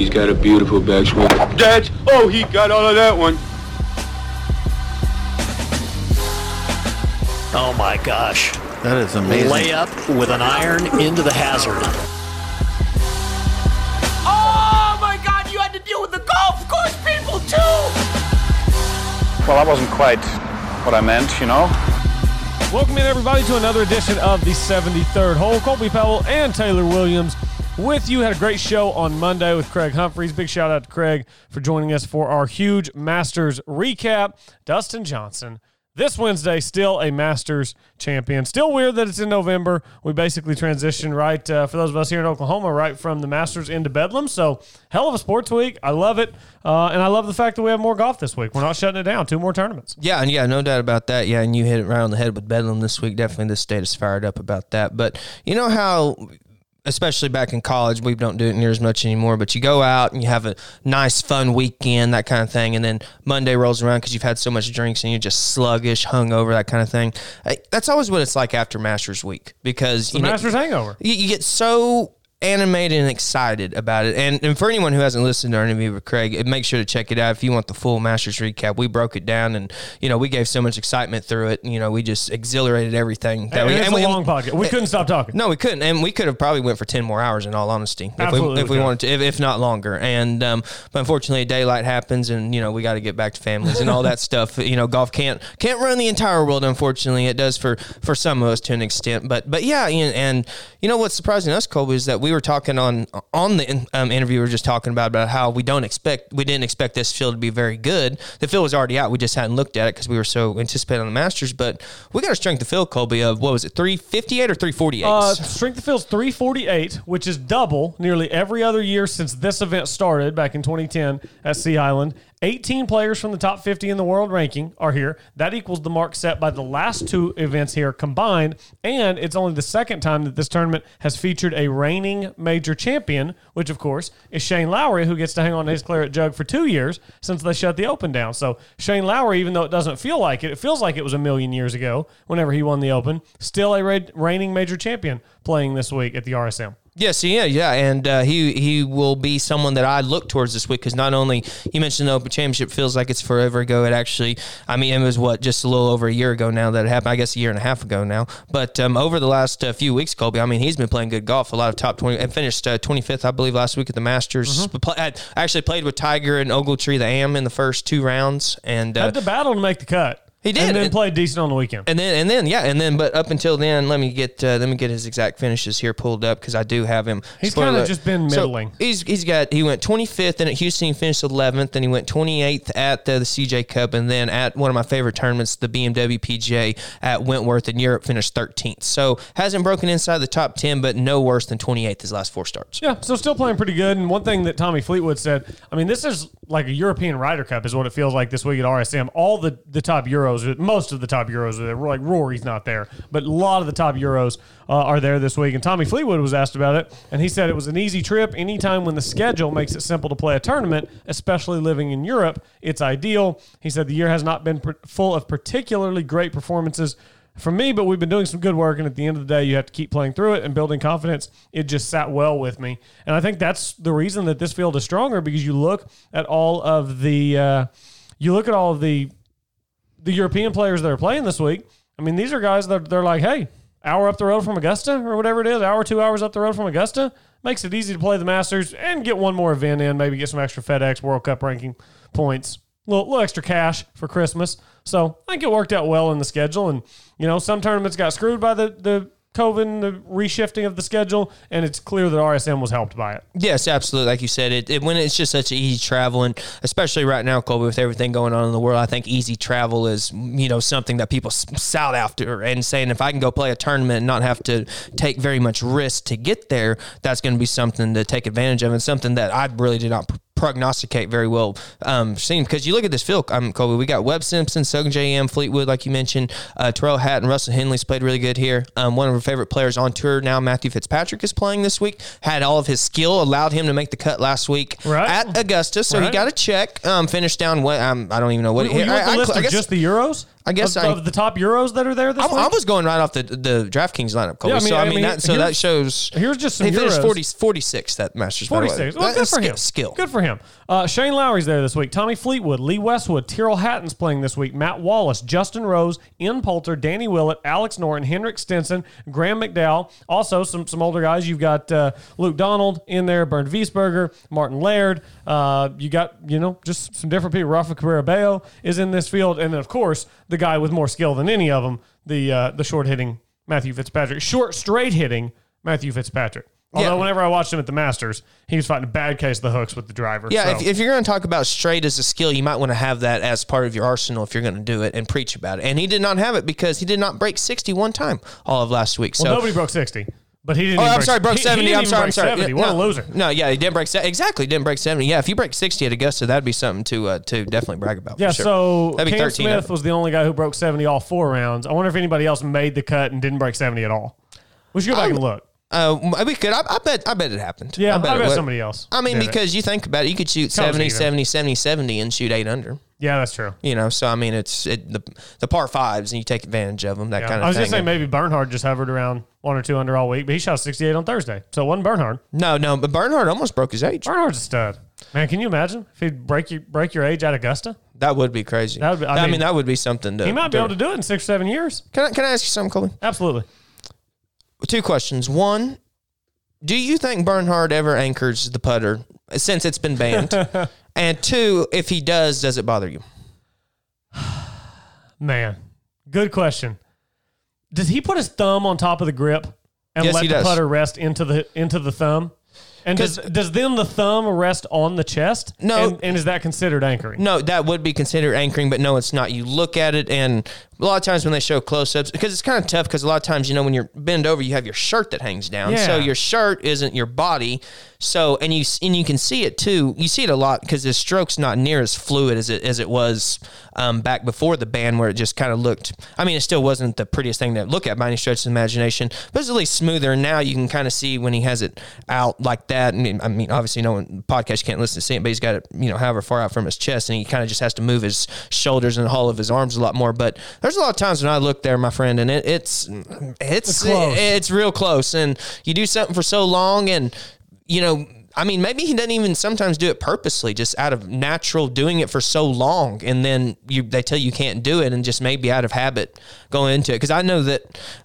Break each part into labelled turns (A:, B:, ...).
A: He's got a beautiful backswing. That's oh, he got all of that one.
B: Oh my gosh.
C: That is amazing.
B: Layup with an iron into the hazard.
D: Oh my god, you had to deal with the golf course people too!
E: Well, that wasn't quite what I meant, you know.
F: Welcome in, everybody, to another edition of the 73rd Hole. Colby Powell and Taylor Williams with you. Had a great show on Monday with Craig Humphreys. Big shout out to Craig for joining us for our huge Masters recap. Dustin Johnson this Wednesday, still a Masters champion. Still weird that it's in November. We basically transitioned right, uh, for those of us here in Oklahoma, right from the Masters into Bedlam. So, hell of a sports week. I love it. Uh, and I love the fact that we have more golf this week. We're not shutting it down. Two more tournaments.
G: Yeah, and yeah, no doubt about that. Yeah, and you hit it right on the head with Bedlam this week. Definitely the state is fired up about that. But you know how especially back in college, we don't do it near as much anymore. But you go out and you have a nice, fun weekend, that kind of thing, and then Monday rolls around because you've had so much drinks and you're just sluggish, hungover, that kind of thing. That's always what it's like after Masters week because
F: you Masters know, hangover.
G: You, you get so animated and excited about it. And, and for anyone who hasn't listened to our interview with Craig, make sure to check it out if you want the full Masters recap. We broke it down and, you know, we gave so much excitement through it. You know, we just exhilarated everything.
F: That
G: and,
F: we, it's and a we, long podcast. We couldn't stop talking.
G: No, we couldn't. And we could have probably went for 10 more hours in all honesty. Absolutely if we, if we wanted to, if, if not longer. And, um, but unfortunately, daylight happens and, you know, we got to get back to families and all that stuff. You know, golf can't, can't run the entire world, unfortunately. It does for, for some of us to an extent. But, but yeah, and, and you know, what's surprising us, Colby, is that we were talking on, on the um, interview we were just talking about about how we don't expect we didn't expect this field to be very good. The field was already out. We just hadn't looked at it because we were so anticipating on the Masters. But we got a strength of field, Colby, of what was it, three fifty eight or three forty eight? Uh,
F: strength of field's three forty eight, which is double nearly every other year since this event started back in twenty ten at Sea Island. 18 players from the top 50 in the world ranking are here. That equals the mark set by the last two events here combined. And it's only the second time that this tournament has featured a reigning major champion, which, of course, is Shane Lowry, who gets to hang on to his claret jug for two years since they shut the Open down. So, Shane Lowry, even though it doesn't feel like it, it feels like it was a million years ago whenever he won the Open, still a reigning major champion playing this week at the RSM.
G: Yes, yeah, yeah, and uh, he he will be someone that I look towards this week because not only you mentioned the Open Championship feels like it's forever ago. It actually, I mean, it was what just a little over a year ago now that it happened. I guess a year and a half ago now. But um, over the last uh, few weeks, Colby, I mean, he's been playing good golf. A lot of top twenty and finished twenty uh, fifth, I believe, last week at the Masters. Mm-hmm. Play, I actually played with Tiger and Ogletree, the Am, in the first two rounds, and
F: uh, had the battle to make the cut.
G: He did,
F: and then played decent on the weekend.
G: And then, and then, yeah, and then, but up until then, let me get uh, let me get his exact finishes here pulled up because I do have him.
F: He's kind of just been middling.
G: So he's he's got he went 25th and at Houston he finished 11th, and he went 28th at the, the CJ Cup, and then at one of my favorite tournaments, the BMW PGA at Wentworth in Europe, finished 13th. So hasn't broken inside the top 10, but no worse than 28th his last four starts.
F: Yeah, so still playing pretty good. And one thing that Tommy Fleetwood said, I mean, this is like a European Ryder Cup, is what it feels like this week at RSM. All the the top Euros, most of the top Euros are there. Like Rory's not there, but a lot of the top Euros uh, are there this week. And Tommy Fleetwood was asked about it, and he said it was an easy trip. Anytime when the schedule makes it simple to play a tournament, especially living in Europe, it's ideal. He said the year has not been full of particularly great performances for me, but we've been doing some good work. And at the end of the day, you have to keep playing through it and building confidence. It just sat well with me. And I think that's the reason that this field is stronger because you look at all of the, uh, you look at all of the the European players that are playing this week, I mean, these are guys that they're like, hey, hour up the road from Augusta or whatever it is, hour, two hours up the road from Augusta, makes it easy to play the Masters and get one more event in, maybe get some extra FedEx World Cup ranking points, little, little extra cash for Christmas. So I think it worked out well in the schedule. And, you know, some tournaments got screwed by the, the COVID the reshifting of the schedule, and it's clear that RSM was helped by it.
G: Yes, absolutely. Like you said, it, it when it's just such easy travel, and especially right now, Colby, with everything going on in the world, I think easy travel is you know something that people sought after and saying if I can go play a tournament and not have to take very much risk to get there, that's going to be something to take advantage of, and something that I really did not prognosticate very well. Um, because you look at this field, um, Colby, we got Webb Simpson, Sungjae Im, Fleetwood, like you mentioned, uh, Tyrrell Hatton, Russell Henley's played really good here. Um, one of our favorite players on tour now, Matthew Fitzpatrick, is playing this week. Had all of his skill, allowed him to make the cut last week right. at Augusta, so right. he got a check. Um, finished down what um, I don't even know what.
F: Were, were you I, I, I, just the Euros?
G: I guess
F: of,
G: I-
F: of the top Euros that are there this
G: I,
F: week.
G: I was going right off the the DraftKings lineup.
F: Yeah, I mean-
G: so I mean,
F: mean,
G: that so that shows
F: here's just some
G: he finished
F: Euros.
G: 40, 46 that Masters. way.
F: 46. Well, good for
G: skill,
F: him.
G: Skill.
F: Good for him. Uh, Shane Lowry's there this week. Tommy Fleetwood, Lee Westwood, Tyrrell Hatton's playing this week. Matt Wallace, Justin Rose, Ian Poulter, Danny Willett, Alex Noren, Henrik Stenson, Graeme McDowell. Also, some some older guys. You've got uh, Luke Donald in there, Bernd Wiesberger, Martin Laird. Uh, you got you know just some different people. Rafa Cabrera Bello is in this field, and then of course the guy with more skill than any of them, the uh, the short hitting Matthew Fitzpatrick, short straight hitting Matthew Fitzpatrick. Although
G: Yeah.
F: whenever I watched him at the Masters, he was fighting a bad case of the hooks with the driver.
G: Yeah,
F: so.
G: if, if you're going to talk about straight as a skill, you might want to have that as part of your arsenal if you're going to do it and preach about it. And he did not have it because he did not break 60 one time all of last week. So
F: well, nobody broke sixty, but he didn't.
G: Oh, I'm
F: break,
G: sorry, broke
F: he- he
G: 70.
F: didn't
G: I'm sorry, I'm sorry.
F: 70.
G: Yeah,
F: What
G: no,
F: a loser.
G: No, yeah, he didn't break se- exactly. Didn't break 70. Yeah, if you break 60 at Augusta, that'd be something to uh, to definitely brag about.
F: Yeah,
G: sure.
F: so
G: that'd be
F: Cam
G: 13
F: Smith was the only guy who broke seventy all four rounds. I wonder if anybody else made the cut and didn't break seventy at all. We should go back and look.
G: Uh, we could. I, I bet. I bet it happened.
F: Yeah, I bet,
G: it would.
F: somebody else.
G: I mean,
F: did it.
G: because you think about it, you could shoot 70,
F: even.
G: 70, 70, 70 and shoot eight under.
F: Yeah, that's true.
G: You know, so I mean, it's it, the the par fives, and you take advantage of them. That
F: Yeah.
G: kind of
F: I was
G: thing.
F: just saying maybe Bernhard just hovered around one or two under all week, but he shot sixty eight on Thursday, so it wasn't Bernhard.
G: no, no, but Bernhard almost broke his age.
F: Bernhard's a stud. Man, can you imagine if he'd break your break your age at Augusta?
G: That would be crazy.
F: That would be- I
G: I, mean,
F: mean,
G: that would be something to.
F: He might be able to do it in six or seven years.
G: Can I can I ask you something, Colby?
F: Absolutely.
G: Two questions. One, do you think Bernhard ever anchors the putter since it's been banned? and two, if he does, does it bother you?
F: Man, good question. Does he put his thumb on top of the grip and
G: Yes,
F: let
G: he
F: the
G: does.
F: putter rest into the into the thumb? And does, does then the thumb rest on the chest?
G: No.
F: And, and is that considered anchoring?
G: No, that would be considered anchoring, but no, it's not. You look at it, and a lot of times when they show close ups, because it's kind of tough, because a lot of times, you know, when you're bend over, you have your shirt that hangs down. So your shirt isn't your body. So, and you and you can see it too. You see it a lot because the stroke's not near as fluid as it as it was um, back before the ban, where it just kind of looked. I mean, it still wasn't the prettiest thing to look at by any stretch of the imagination, but it's at least smoother. And now you can kind of see when he has it out like that. And I mean, obviously, no one podcast you can't listen to see it, but he's got it, you know, however far out from his chest, and he kind of just has to move his shoulders and the of his arms a lot more. But there's a lot of times when I look there, my friend, and it, it's it's
F: close.
G: it's real close, and you do something for so long, and you know. I mean, maybe he doesn't even sometimes do it purposely, just out of natural doing it for so long, and then you they tell you can't do it, and just maybe out of habit going into it. Because I know that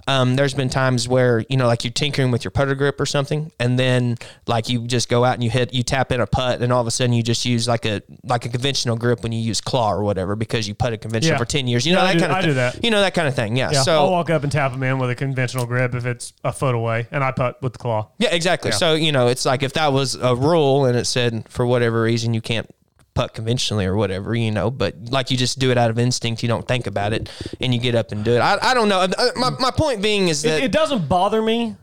G: um, there's been times where you know, like you're tinkering with your putter grip or something, and then like you just go out and you hit, you tap in a putt, and all of a sudden you just use like a like a conventional grip when you use claw or whatever because you putted conventional
F: Yeah.
G: for ten years. You know
F: Yeah, I
G: that
F: do-
G: kind of
F: I
G: thing.
F: do that.
G: You know that kind of thing. Yeah.
F: Yeah,
G: so
F: I'll walk up and tap him in with a conventional grip if it's a foot away, and I putt with the claw.
G: Yeah, exactly. So, you know, it's like if that was a rule and it said for whatever reason you can't putt conventionally or whatever, you know, but like you just do it out of instinct, you don't think about it and you get up and do it. I, I don't know. Uh, My, my point being is that
F: It, it doesn't bother me.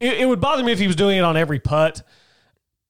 F: It, it would bother me if he was doing it on every putt.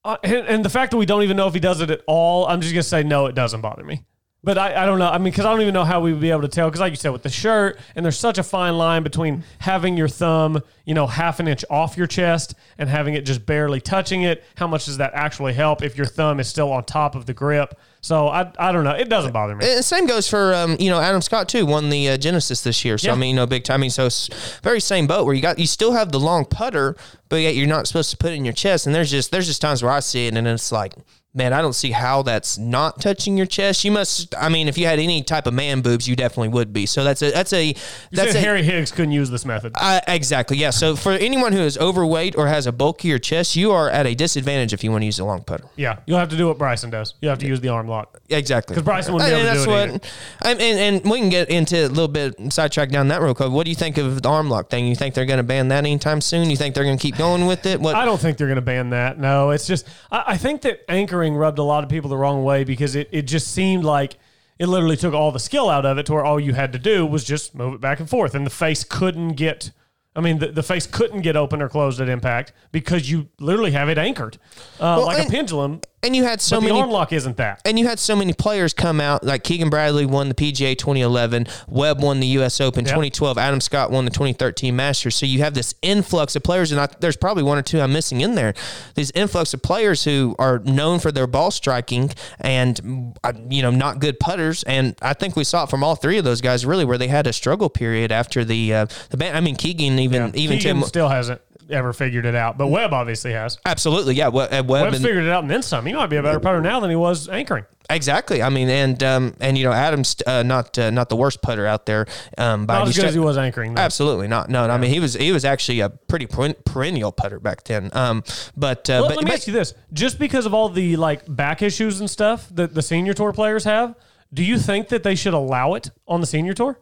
F: Uh, and, and the fact that we don't even know if he does it at all, I'm just gonna say no. It doesn't bother me. But I, I don't know. I mean, because I don't even know how we would be able to tell. Because, like you said, with the shirt, and there's such a fine line between having your thumb, you know, half an inch off your chest and having it just barely touching it. How much does that actually help if your thumb is still on top of the grip? So I, I don't know. It doesn't bother me.
G: And same goes for um, you know Adam Scott too. Won the uh, Genesis this year, so
F: Yeah.
G: I mean you know big time. I mean so it's very same boat where you got you still have the long putter, but yet you're not supposed to put it in your chest. And there's just there's just times where I see it and it's like, man, I don't see how that's not touching your chest. You must. I mean, if you had any type of man boobs, you definitely would be. So that's a that's a that's a,
F: Harry Higgs couldn't use this method.
G: Uh, exactly. Yeah. So for anyone who is overweight or has a bulkier chest, you are at a disadvantage if you want to use a long putter.
F: yeah, you'll have to do what Bryson does. You have to use the arm lock.
G: Exactly.
F: Because Bryson wouldn't be able to do
G: that's
F: it
G: what, and, and, and we can get into a little bit sidetrack down that road. What do you think of the arm lock thing? You think they're going to ban that anytime soon? You think they're going to keep going with it? What?
F: I don't think they're going to ban that. No, it's just I, I think that anchoring rubbed a lot of people the wrong way because it, it just seemed like it literally took all the skill out of it to where all you had to do was just move it back and forth, and the face couldn't get. I mean, the, the face couldn't get open or closed at impact because you literally have it anchored uh,
G: Well,
F: like a pendulum.
G: And you had so
F: but the
G: many
F: arm lock isn't that.
G: and you had so many players come out like Keegan Bradley won the PGA 2011, Webb won the U.S. Open
F: Yep.
G: 2012, Adam Scott won the 2013 Masters. So you have this influx of players, and I, there's probably one or two I'm missing in there. These influx of players who are known for their ball striking and uh, you know not good putters, and I think we saw it from all three of those guys really where they had a struggle period after the uh, the ban. I mean Keegan even even
F: Keegan
G: Tim
F: still hasn't ever figured it out, but Webb obviously has.
G: absolutely yeah Webb, Webb
F: Webb's
G: and-
F: figured it out and then some. He might be a better putter now than he was anchoring.
G: Exactly. I mean, and um, and you know, Adam's uh, not uh, not the worst putter out there. Um, by
F: Not as good as he was anchoring. Though.
G: Absolutely not. No, I mean he was he was actually a pretty perennial putter back then. Um, but uh,
F: Let,
G: but,
F: let me
G: but-
F: ask you this: just because of all the like back issues and stuff that the senior tour players have, do you think that they should allow it on the senior tour?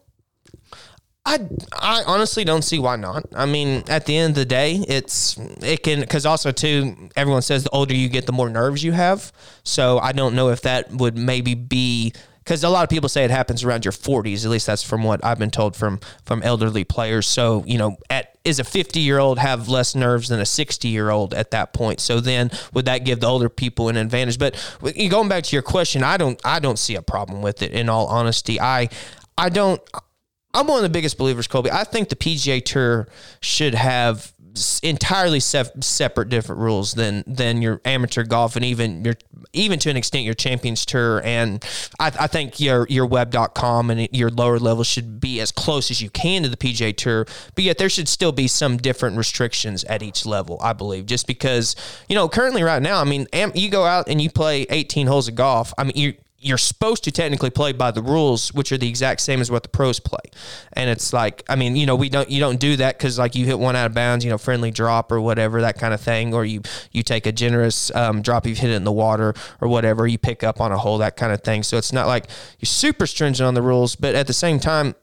G: I I honestly don't see why not. I mean, at the end of the day, it's it can because also too everyone says the older you get, the more nerves you have. So I don't know if that would maybe be because a lot of people say it happens around your 40s. At least that's from what I've been told from from elderly players. So you know, at is a 50 year old have less nerves than a 60 year old at that point? So then would that give the older people an advantage? But going back to your question, I don't I don't see a problem with it. In all honesty, I I don't. I'm one of the biggest believers, Colby. I think the PGA Tour should have entirely separate, different rules than than your amateur golf and even your even to an extent your Champions Tour. And I, I think your your Web.com and your lower level should be as close as you can to the PGA Tour. But yet there should still be some different restrictions at each level. I believe just because you know currently right now, I mean, am, you go out and you play 18 holes of golf. I mean, you you're supposed to technically play by the rules, which are the exact same as what the pros play. And it's like, I mean, you know, we don't, you don't do that because like you hit one out of bounds, you know, friendly drop or whatever, that kind of thing, or you you take a generous um, drop, you've hit it in the water or whatever, you pick up on a hole, that kind of thing. So it's not like you're super stringent on the rules, but at the same time,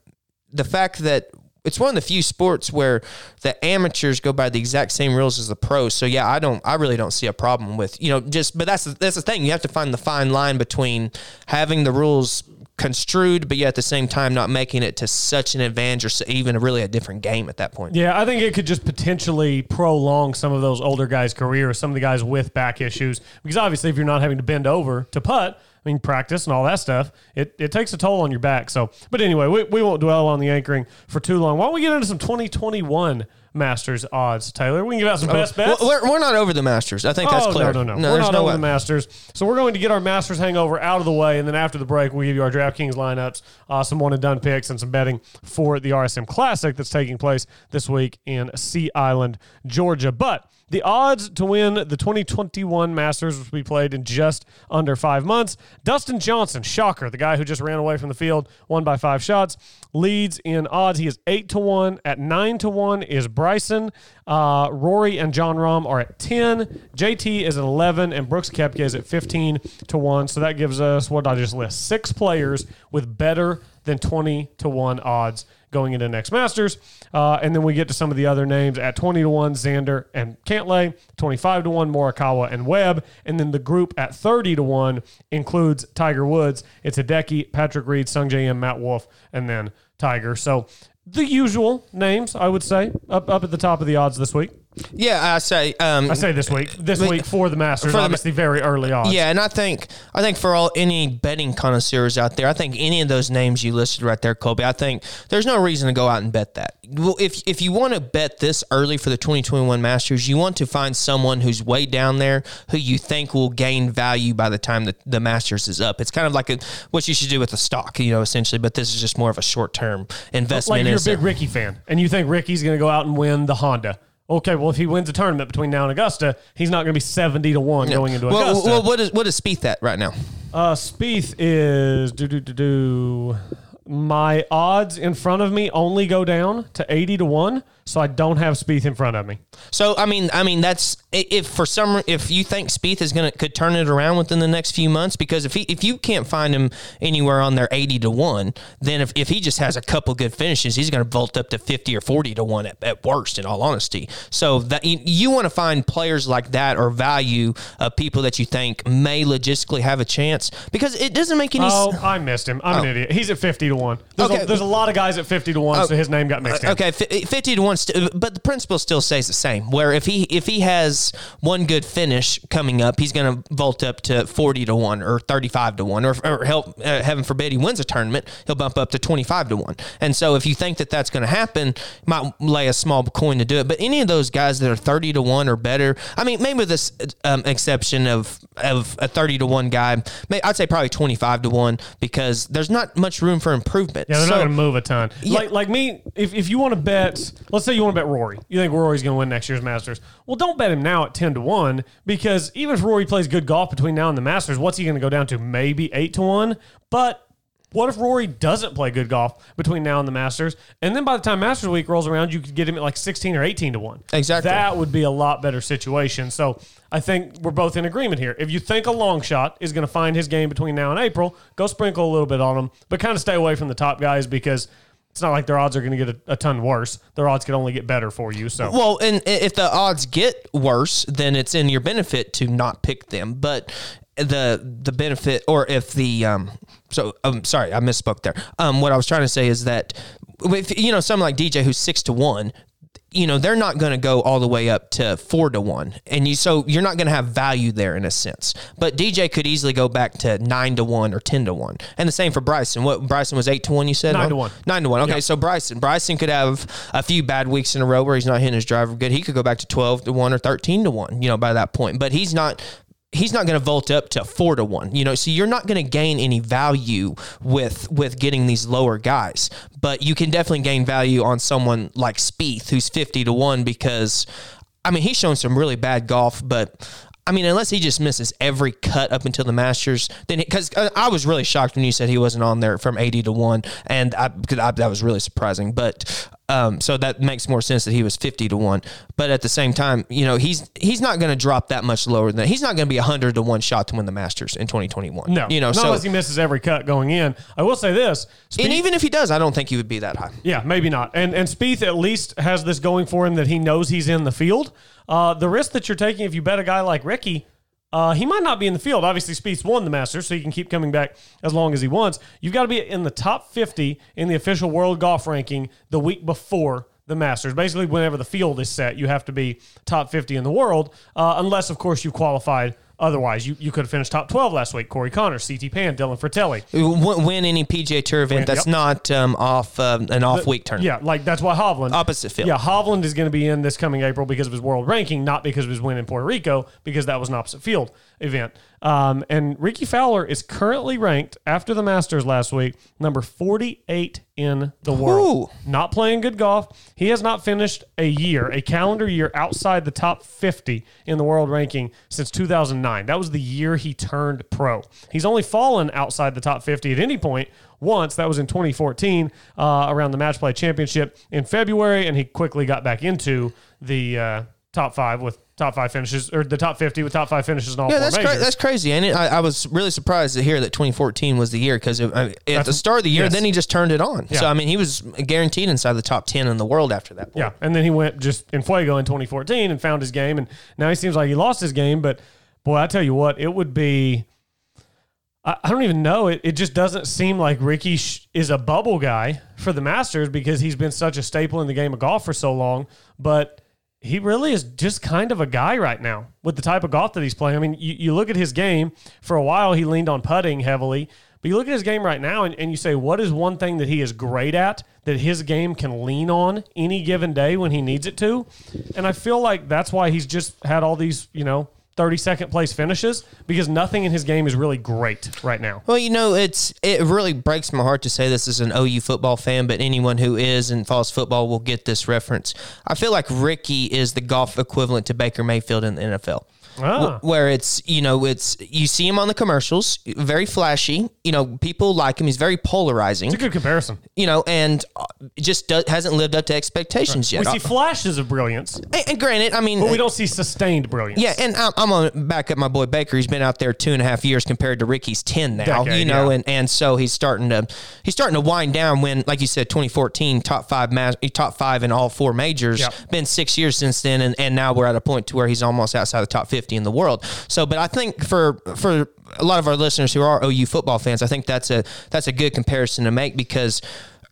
G: the fact that it's one of the few sports where the amateurs go by the exact same rules as the pros. So yeah, I don't, I really don't see a problem with you know just, but that's that's the thing. You have to find the fine line between having the rules construed, but yet at the same time not making it to such an advantage or even really a different game at that point.
F: Yeah, I think it could just potentially prolong some of those older guys' careers, some of the guys with back issues. Because obviously, if you're not having to bend over to putt, I mean, practice and all that stuff, it, it takes a toll on your back. So, but anyway, we, we won't dwell on the anchoring for too long. Why don't we get into some 2021 Masters odds, Taylor? We can give out some best bets.
G: We're, we're not over the Masters. I think that's
F: oh,
G: clear.
F: No, no, no. We're not
G: no
F: over
G: way.
F: the Masters. So we're going to get our Masters hangover out of the way, and then after the break, we'll give you our DraftKings lineups, uh, some one and done picks, and some betting for the RSM Classic that's taking place this week in Sea Island, Georgia. But the odds to win the 2021 Masters, which will be played in just under five months, Dustin Johnson, shocker, the guy who just ran away from the field, won by five shots, leads in odds. He is eight to one. At nine to one is Bryson. Uh, Rory and Jon Rahm are at 10. JT is at 11, and Brooks Koepka is at 15 to 1. So that gives us, what I just list? Six players with better than 20 to 1 odds going into next Masters. Uh, and then we get to some of the other names at 20 to 1, Xander and Cantlay, 25 to 1, Morikawa and Webb. And then the group at 30 to 1 includes Tiger Woods. It's Hideki, Patrick Reed, Sungjae Im, Matt Wolff, and then Tiger. So the usual names, I would say, up, up at the top of the odds this week.
G: Yeah, I say. Um,
F: I say this week. This week for the Masters,
G: For the-
F: obviously very early on.
G: Yeah, and I think I think for all any betting connoisseurs out there, I think any of those names you listed right there, Colby, I think there's no reason to go out and bet that. Well, if if you want to bet this early for the 2021 Masters, you want to find someone who's way down there who you think will gain value by the time the, the Masters is up. It's kind of like a, what you should do with a stock, you know, essentially. But this is just more of a short term investment.
F: like you're a big Rickie fan, and you think Rickie's going to go out and win the Honda. Okay, well, if he wins a tournament between now and Augusta, he's not going to be seventy to one going into
G: well,
F: Augusta.
G: well, what is what is Spieth at right now?
F: Uh, Spieth is do do do do. My odds in front of me only go down to eighty to one, so I don't have Spieth in front of me.
G: So I mean, I mean that's if for some if you think Spieth is gonna could turn it around within the next few months because if he if you can't find him anywhere on there eighty to one, then if, if he just has a couple good finishes, he's gonna vault up to fifty or forty to one at, at worst. In all honesty, so that you, you want to find players like that or value of people that you think may logistically have a chance because it doesn't make any.
F: Oh,
G: s-
F: I missed him. I'm an oh. idiot. He's at fifty to one. There's,
G: Okay.
F: a, there's a lot of guys at 50 to one,
G: Oh,
F: so his name got mixed uh, in.
G: Okay, fi- fifty to one, st- but the principle still stays the same. Where if he if he has one good finish coming up, he's going to vault up to forty to one or thirty five to one, or, or help uh, heaven forbid he wins a tournament, he'll bump up to twenty five to one. And so if you think that that's going to happen, you might lay a small coin to do it. But any of those guys that are thirty to one or better, I mean, maybe with this um, exception of of a thirty to one guy, may, I'd say probably twenty five to one because there's not much room for improvement.
F: Yeah, they're
G: So-
F: not going to move a ton.
G: Yeah.
F: Like like me, if, if you want to bet, let's say you want to bet Rory, you think Rory's going to win next year's Masters. Well, don't bet him now at ten to one because even if Rory plays good golf between now and the Masters, what's he going to go down to? Maybe eight to one. But what if Rory doesn't play good golf between now and the Masters? And then by the time Masters week rolls around, you could get him at like sixteen or eighteen to one.
G: Exactly.
F: That would be a lot better situation. So I think we're both in agreement here. If you think a long shot is going to find his game between now and April, go sprinkle a little bit on him, but kind of stay away from the top guys because it's not like their odds are going to get a, a ton worse. Their odds could only get better for you. So
G: Well, and if the odds get worse, then it's in your benefit to not pick them. But the the benefit, or if the um, so I'm sorry, I misspoke there. Um, what I was trying to say is that if you know someone like DJ who's six to one. You know they're not going to go all the way up to four to one, and you so you're not going to have value there in a sense. But DJ could easily go back to nine to one or ten to one, and the same for Bryson. What Bryson was eight to one, you said
F: Nine
G: huh?
F: to one.
G: Nine to one. Okay,
F: Yeah.
G: so Bryson, Bryson could have a few bad weeks in a row where he's not hitting his driver good. He could go back to twelve to one or thirteen to one. You know, by that point, but he's not. He's not going to vault up to four to one. You know, so you're not going to gain any value with with getting these lower guys, but you can definitely gain value on someone like Spieth, who's fifty to one, because I mean he's shown some really bad golf, but. I mean, unless he just misses every cut up until the Masters, then because uh, I was really shocked when you said he wasn't on there from eighty to one, and I, I that was really surprising. But um, so that makes more sense that he was fifty to one. But at the same time, you know, he's he's not going to drop that much lower than that. He's not going to be hundred to one shot to win the Masters in twenty twenty one.
F: no,
G: you know,
F: not
G: so
F: unless he misses every cut going in. I will say this:
G: and even if he does, I don't think he would be that high.
F: Yeah, maybe not. And and Spieth at least has this going for him that he knows he's in the field. Uh, the risk that you're taking if you bet a guy like Rickie, uh, he might not be in the field. Obviously, Spieth's won the Masters, so he can keep coming back as long as he wants. You've got to be in the top 50 in the official world golf ranking the week before the Masters. Basically, whenever the field is set, you have to be top 50 in the world, uh, unless, of course, you qualified otherwise. You, you could have finished top 12 last week. Corey Conners, CT Pan, Dylan Frittelli.
G: Win win any PGA Tour event that's
F: yep.
G: not um, off um, an off week tournament.
F: Yeah, like that's why Hovland
G: Opposite field.
F: Yeah, Hovland is going to be in this coming April because of his world ranking, not because of his win in Puerto Rico, because that was an opposite field event. Um, and Rickie Fowler is currently ranked after the Masters last week, number 48 in the world. Not playing good golf. He has not finished a year, a calendar year outside the top 50 in the world ranking since 2009. That was the year he turned pro. He's only fallen outside the top 50 at any point once. That was in 2014 uh, around the Match Play Championship in February, and he quickly got back into the uh, top five with top five finishes, or the top 50 with top five finishes in all
G: Yeah,
F: four
G: that's
F: majors.
G: cra- that's crazy, and I, I was really surprised to hear that 2014 was the year because at the start of the year,
F: yes.
G: then he just turned it on. So I mean, he was guaranteed inside the top 10 in the world after that. Point.
F: Yeah, and then he went just in Fuego in 2014 and found his game, and now he seems like he lost his game. But boy, I tell you what, it would be. I, I don't even know. It, it just doesn't seem like Rickie sh- is a bubble guy for the Masters because he's been such a staple in the game of golf for so long. But he really is just kind of a guy right now with the type of golf that he's playing. I mean, you, you look at his game, for a while he leaned on putting heavily, but you look at his game right now and, and you say, what is one thing that he is great at that his game can lean on any given day when he needs it to? And I feel like that's why he's just had all these, you know, 30 second place finishes because nothing in his game is really great right now.
G: Well, you know, it's it really breaks my heart to say this as an OU football fan, but anyone who is and follows football will get this reference. I feel like Rickie is the golf equivalent to Baker Mayfield in the NFL.
F: Ah.
G: Wh- Where it's you know it's you see him on the commercials, very flashy. You know people like him. He's very polarizing.
F: It's a good comparison.
G: You know, and uh, just do, hasn't lived up to expectations yet.
F: We see flashes of brilliance,
G: and, and granted, I mean,
F: but we don't see sustained brilliance.
G: yeah, and I'm, I'm gonna back up my boy Baker. He's been out there two and a half years compared to Rickie's ten now.
F: Decade,
G: you know,
F: yeah.
G: and, and so he's starting to he's starting to wind down. When, like you said, 2014 top five mas- top five in all four majors.
F: Yep.
G: Been six years since then, and, and now we're at a point to where he's almost outside the top 50. 50 in the world. So, but I think for for a lot of our listeners who are OU football fans, I think that's a that's a good comparison to make because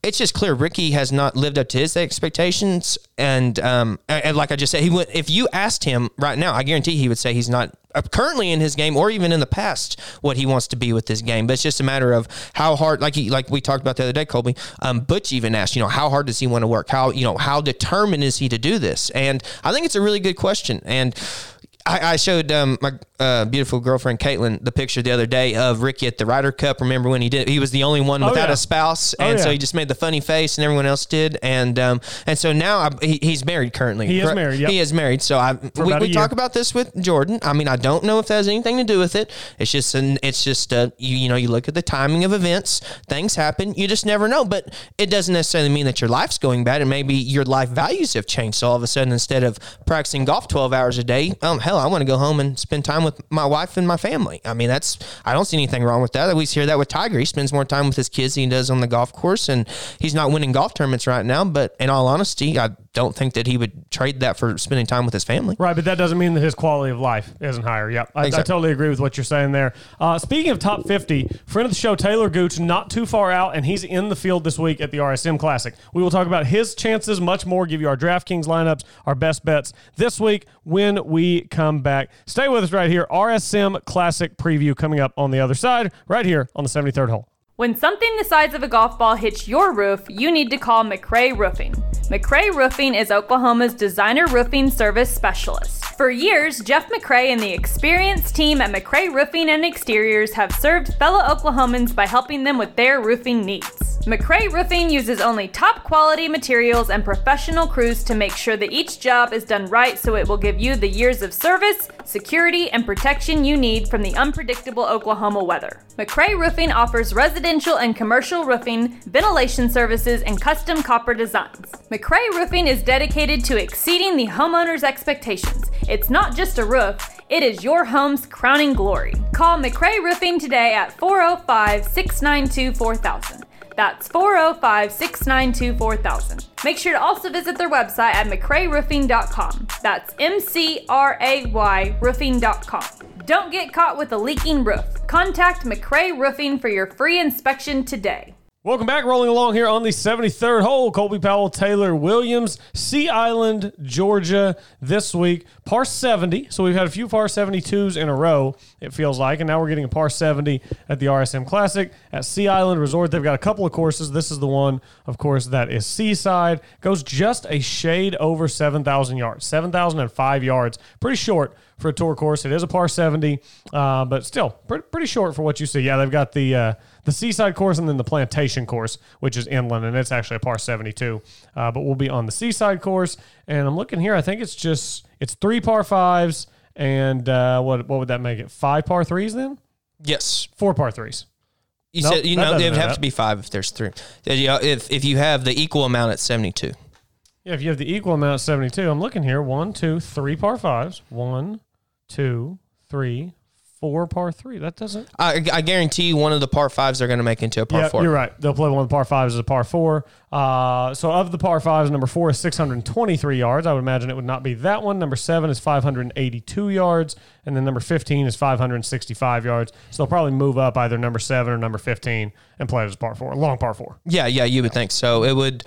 G: it's just clear Rickie has not lived up to his expectations, and um, and like I just said, he would. If you asked him right now, I guarantee he would say he's not currently in his game or even in the past what he wants to be with this game. But it's just a matter of how hard, like he, like we talked about the other day, Colby. Um, Butch even asked, you know, how hard does he want to work? How you know how determined is he to do this? And I think it's a really good question. And I, I showed um, my uh, beautiful girlfriend Caitlin the picture the other day of Rickie at the Ryder Cup. Remember when he did? He was the only one without
F: yeah.
G: a spouse,
F: Oh,
G: and so he just made the funny face, and everyone else did. And um, and so now I, he, he's married currently.
F: He is married, yep.
G: He is married. So I we, we talk about this with Jordan. I mean, I don't know if that has anything to do with it. It's just an, it's just uh, you you know you look at the timing of events, things happen. You just never know. But it doesn't necessarily mean that your life's going bad, and maybe your life values have changed. So all of a sudden, instead of practicing golf twelve hours a day, um, hell, I want to go home and spend time with my wife and my family. I mean, that's I don't see anything wrong with that. We hear that with Tiger. He spends more time with his kids than he does on the golf course, and he's not winning golf tournaments right now. But in all honesty, I don't think that he would trade that for spending time with his family.
F: Right, but that doesn't mean that his quality of life isn't higher. Yep, I, I totally agree with what you're saying there. Uh, speaking of top 50, friend of the show, Talor Gooch, not too far out, and he's in the field this week at the RSM Classic. We will talk about his chances, much more, give you our DraftKings lineups, our best bets this week when we come back. Stay with us right here. RSM Classic preview coming up on the other side, right here on the 73rd hole.
C: When something the size of a golf ball hits your roof, you need to call McRay Roofing. McRay Roofing is Oklahoma's designer roofing service specialist. For years, Jeff McRay and the experienced team at McRay Roofing and Exteriors have served fellow Oklahomans by helping them with their roofing needs. McRay Roofing uses only top quality materials and professional crews to make sure that each job is done right so it will give you the years of service, security, and protection you need from the unpredictable Oklahoma weather. McRay Roofing offers residential and commercial roofing, ventilation services, and custom copper designs. McRay Roofing is dedicated to exceeding the homeowner's expectations. It's not just a roof, it is your home's crowning glory. Call McRay Roofing today at 405 692 4000. That's 405 692 4000. Make sure to also visit their website at McRayRoofing.com. That's M C R A Y roofing.com. Don't get caught with a leaking roof. Contact McRay Roofing for your free inspection today.
F: Welcome back. Rolling along here on the 73rd hole. Colby Powell, Taylor Williams, Sea Island, Georgia this week. Par 70. So we've had a few par 72s in a row, it feels like. And now we're getting a par 70 at the RSM Classic at Sea Island Resort. They've got a couple of courses. This is the one, of course, that is Seaside. Goes just a shade over 7,000 yards, 7,005 yards. Pretty short for a tour course. It is a par 70, uh, but still pretty, pretty short for what you see. Yeah, they've got the uh, the seaside course and then the plantation course, which is inland, and it's actually a par 72. Uh, but we'll be on the seaside course, and I'm looking here. I think it's just it's three par fives, and uh, what what would that make it? Five par threes then?
G: Yes.
F: Four par threes.
G: You
F: Nope,
G: said you know it would have
F: up.
G: to be five if there's three. If if you have the equal amount at seventy two.
F: Yeah, if you have the equal amount of 72, I'm looking here. One, two, three par fives. One, two, three, four par three. That doesn't.
G: I, I guarantee one of the par fives they're going to make into a par
F: yeah,
G: four.
F: you're right. They'll play one of the par fives as a par four. Uh, so of the par fives, number four is 623 yards. I would imagine it would not be that one. Number seven is 582 yards, and then number 15 is 565 yards. So they'll probably move up either number seven or number 15 and play it as a par four, long par four.
G: Yeah, yeah, you would think so. It would.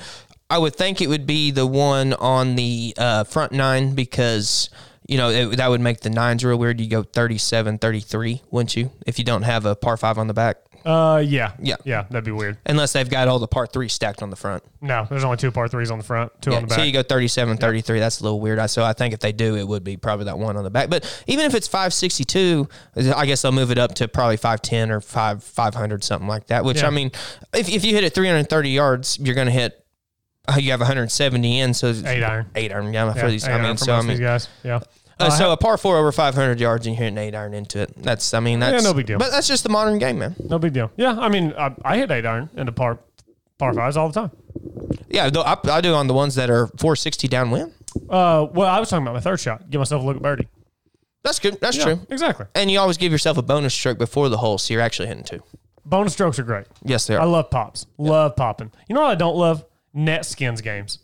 G: I would think it would be the one on the uh, front nine because you know it, that would make the nines real weird. You go 37, 33, wouldn't you? If you don't have a par five on the back,
F: Uh, yeah,
G: Yeah.
F: yeah. That'd be weird.
G: unless they've got all the par three stacked on the front.
F: No, there's only two par threes on the front, two
G: Yeah,
F: on the back.
G: so you go 37, 33. That's a little weird. I So I think if they do, it would be probably that one on the back. But even if it's 562, I guess they'll move it up to probably 510 or 5 500, something like that. Which,
F: Yeah.
G: I mean, if, if you hit it 330 yards, you're going to hit, uh, you have 170 in. So it's-
F: Eight iron.
G: Eight iron, yeah,
F: yeah,
G: for these. I mean, so I mean,
F: guys. Yeah.
G: Uh,
F: Uh,
G: so a par four over 500 yards and you're hitting eight iron into it. That's, I mean, that's
F: no big deal.
G: But that's just the modern game, man.
F: No big deal. Yeah, I mean, I, I hit eight iron into par par fives all the time.
G: Yeah, though I, I do on the ones that are 460 downwind.
F: Uh, well, I was talking about my third shot. Give myself a look at birdie.
G: That's good. That's
F: Yeah,
G: true.
F: Exactly.
G: And you always give yourself a bonus stroke before the hole, so you're actually hitting two.
F: Bonus strokes are great.
G: Yes, they are.
F: I love pops. Love popping. You know what I don't love? Net skins games.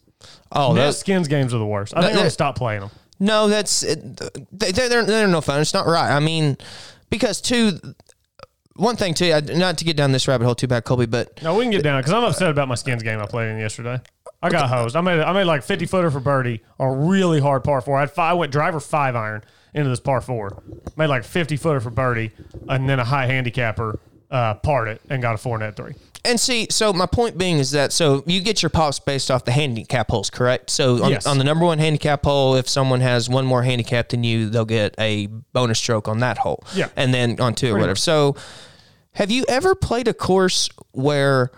G: oh,
F: Net
G: those,
F: skins games are the worst. I think I'm gonna stop playing them.
G: No, that's they're, they're they're no fun. It's not right. I mean, because two, one thing too. Not to get down this rabbit hole too bad, Colby, but
F: No, we can get down because I'm upset about my skins game I played in yesterday. I got hosed. I made I made like 50 footer for birdie on a really hard par four. I had five, I went driver five iron into this par four. Made like 50 footer for birdie, and then a high handicapper uh, parred it and got a four net three.
G: And see, so my point being is that so you get your pops based off the handicap holes, correct? So on,
F: Yes.
G: on the number one handicap hole, if someone has one more handicap than you, they'll get a bonus stroke on that hole.
F: Yeah.
G: And then on two or whatever.
F: much.
G: So have you ever played a course where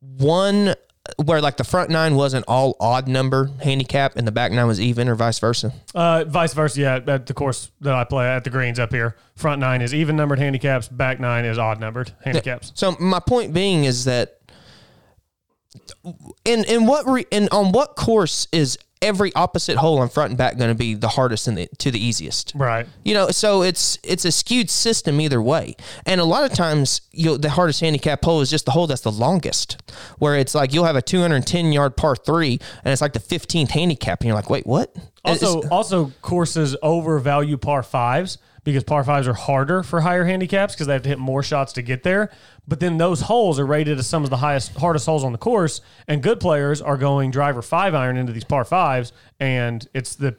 G: one where like the front nine wasn't all odd number handicap and the back nine was even or vice versa?
F: Uh, vice versa, yeah. At the course that I play at the greens up here, front nine is even numbered handicaps, back nine is odd numbered handicaps.
G: So my point being is that in in what re, in on what course is every opposite hole on front and back going to be the hardest and the, to the easiest?
F: Right.
G: You know, so it's it's a skewed system either way, and a lot of times you the hardest handicap hole is just the hole that's the longest, where it's like you'll have a 210 yard par three, and it's like the 15th handicap, and you're like, wait, what?
F: Also,
G: It's-
F: also courses overvalue par fives because par fives are harder for higher handicaps because they have to hit more shots to get there. But then those holes are rated as some of the highest, hardest holes on the course, and good players are going driver five iron into these par fives, and it's the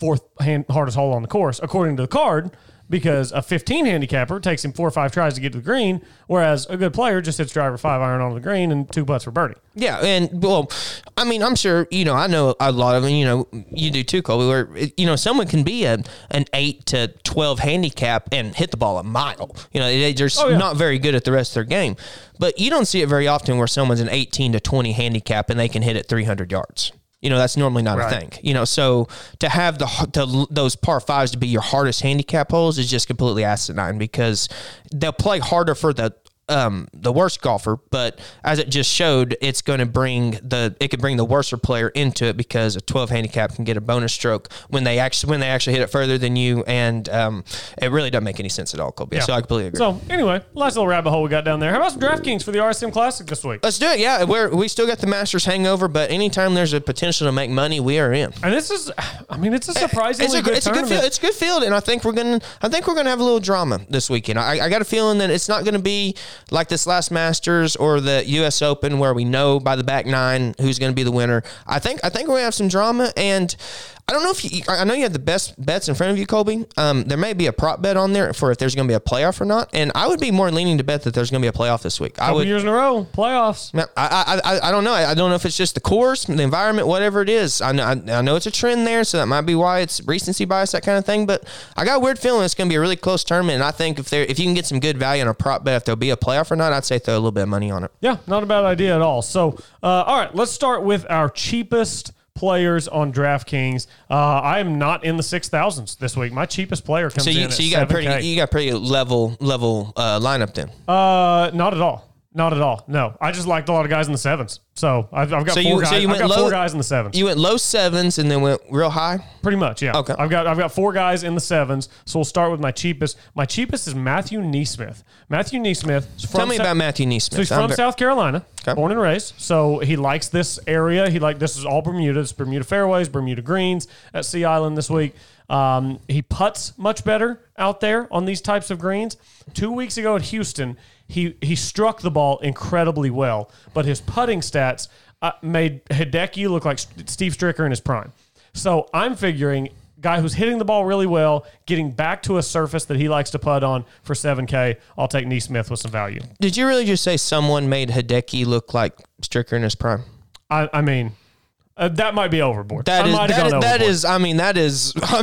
F: fourth hand, hardest hole on the course according to the card. Because a 15 handicapper takes him four or five tries to get to the green, whereas a good player just hits driver five iron on the green and two putts for birdie.
G: Yeah, and well, I mean, I'm sure you know. I know a lot of them. You know, you do too, Colby. Where you know someone can be a an eight to twelve handicap and hit the ball a mile. You know, they- they're just
F: Oh, yeah.
G: not very good at the rest of their game. But you don't see it very often where someone's an 18 to 20 handicap and they can hit it 300 yards. You know, that's normally not
F: Right.
G: a thing. You know, so to have the to, those par fives to be your hardest handicap holes is just completely asinine because they'll play harder for the um, the worst golfer, but as it just showed, it's going to bring the it could bring the worser player into it because a 12 handicap can get a bonus stroke when they actually when they actually hit it further than you, and um, it really doesn't make any sense at all, Colby. So I completely agree.
F: So anyway, nice little rabbit hole we got down there. How about some DraftKings for the RSM Classic this week?
G: Let's do it. Yeah, we're we still got the Masters hangover, but anytime there's a potential to make money, we are in.
F: And this is, I mean, it's a surprisingly
G: It's a,
F: good
G: it's a good field. It's a good field, and I think we're gonna. I think we're gonna have a little drama this weekend. I, I got a feeling that it's not gonna be like this last Masters or the U.S. Open where we know by the back nine who's gonna be the winner. I think. I think gonna have some drama, and I don't know if you. I know you have the best bets in front of you, Colby. Um, there may be a prop bet on there for if there's gonna be a playoff or not, and I would be more leaning to bet that there's gonna be a playoff this week. I
F: Couple
G: would.
F: years in a row, playoffs.
G: I, I, I, I don't know. I, I don't know if it's just the course, the environment, whatever it is. I know, I, I know it's a trend there, so that might be why it's recency bias, that kind of thing. But I got a weird feeling it's going to be a really close tournament. And I think if there, if you can get some good value on a prop bet, if there'll be a playoff or not, I'd say throw a little bit of money on it.
F: Yeah, not a bad idea at all. So, uh, all right, let's start with our cheapest players on DraftKings. Uh, I am not in the six thousands this week. My cheapest player comes
G: So
F: in
G: you,
F: at
G: so you got a
F: 7K.
G: pretty, you got pretty level level uh, lineup then.
F: uh, not at all. Not at all. No, I just liked a lot of guys in the sevens. So I've, I've got
G: So
F: four
G: you,
F: guys.
G: so you
F: I've
G: went
F: got
G: low.
F: four guys in the sevens.
G: You went low sevens and then went real high.
F: Pretty much, yeah.
G: Okay.
F: I've got I've got four guys in the sevens, so we'll start with my cheapest. My cheapest is Matthew NeSmith. Matthew NeSmith.
G: Tell me
F: Sa-
G: about Matthew NeSmith.
F: So he's
G: I'm
F: from
G: ver-
F: South Carolina,
G: Okay.
F: born and raised. So he likes this area. He like this is all Bermuda. It's Bermuda fairways, Bermuda greens at Sea Island this week. Um, he puts much better out there on these types of greens. Two weeks ago at Houston, he he struck the ball incredibly well, but his putting stats uh, made Hideki look like Steve Stricker in his prime. So I'm figuring guy who's hitting the ball really well, getting back to a surface that he likes to putt on for 7K. I'll take NeSmith with some value.
G: Did you really just say someone made Hideki look like Stricker in his prime?
F: I, I mean, uh, that might be overboard.
G: That
F: I
G: is, that, is that is, I mean, that is, I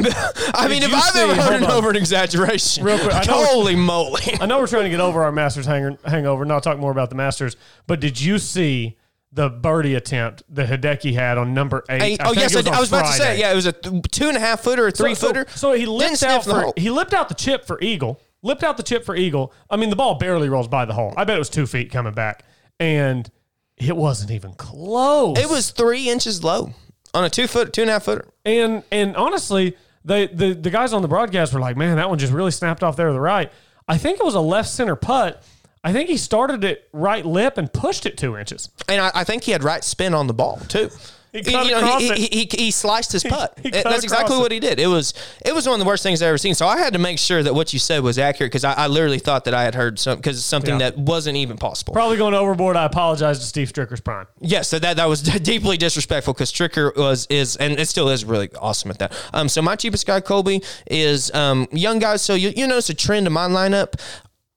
G: mean, if
F: you
G: I've
F: see-
G: ever heard an over an exaggeration,
F: Real quick, I
G: holy moly.
F: I know we're trying to get over our Masters hang- hangover, and I'll talk more about the Masters. But did you see the birdie attempt that Hideki had on number eight?
G: Eight-
F: I
G: oh yes, I, I was about to say, yeah, it was a th- two and a half footer, or three
F: So-
G: footer.
F: So, so he lipped out for he lipped out the chip for eagle. Lipped out the chip for eagle. I mean, the ball barely rolls by the hole. I bet it was two feet coming back, and it wasn't even close.
G: It was three inches low on a two foot, two and a half footer.
F: And and honestly, they the the guys on the broadcast were like, "Man, that one just really snapped off there to the right." I think it was a left center putt. I think he started it right lip and pushed it two inches.
G: And I, I think he had right spin on the ball too.
F: He cut
G: you know, he,
F: it.
G: he, he, he sliced his putt.
F: he
G: It- That's exactly
F: across
G: what he did. It was it was one of the worst things I've ever seen. So I had to make sure that what you said was accurate because I, I literally thought that I had heard some because something
F: Yeah.
G: that wasn't even possible.
F: Probably going overboard. I apologize to Steve Stricker's prime.
G: Yes, so that that was deeply disrespectful because Stricker was is and it still is really awesome at that. Um, so my cheapest guy Colby is um young guys. So you you notice a trend in my lineup.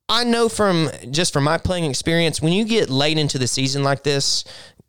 G: I know from just from my playing experience, when you get late into the season like this,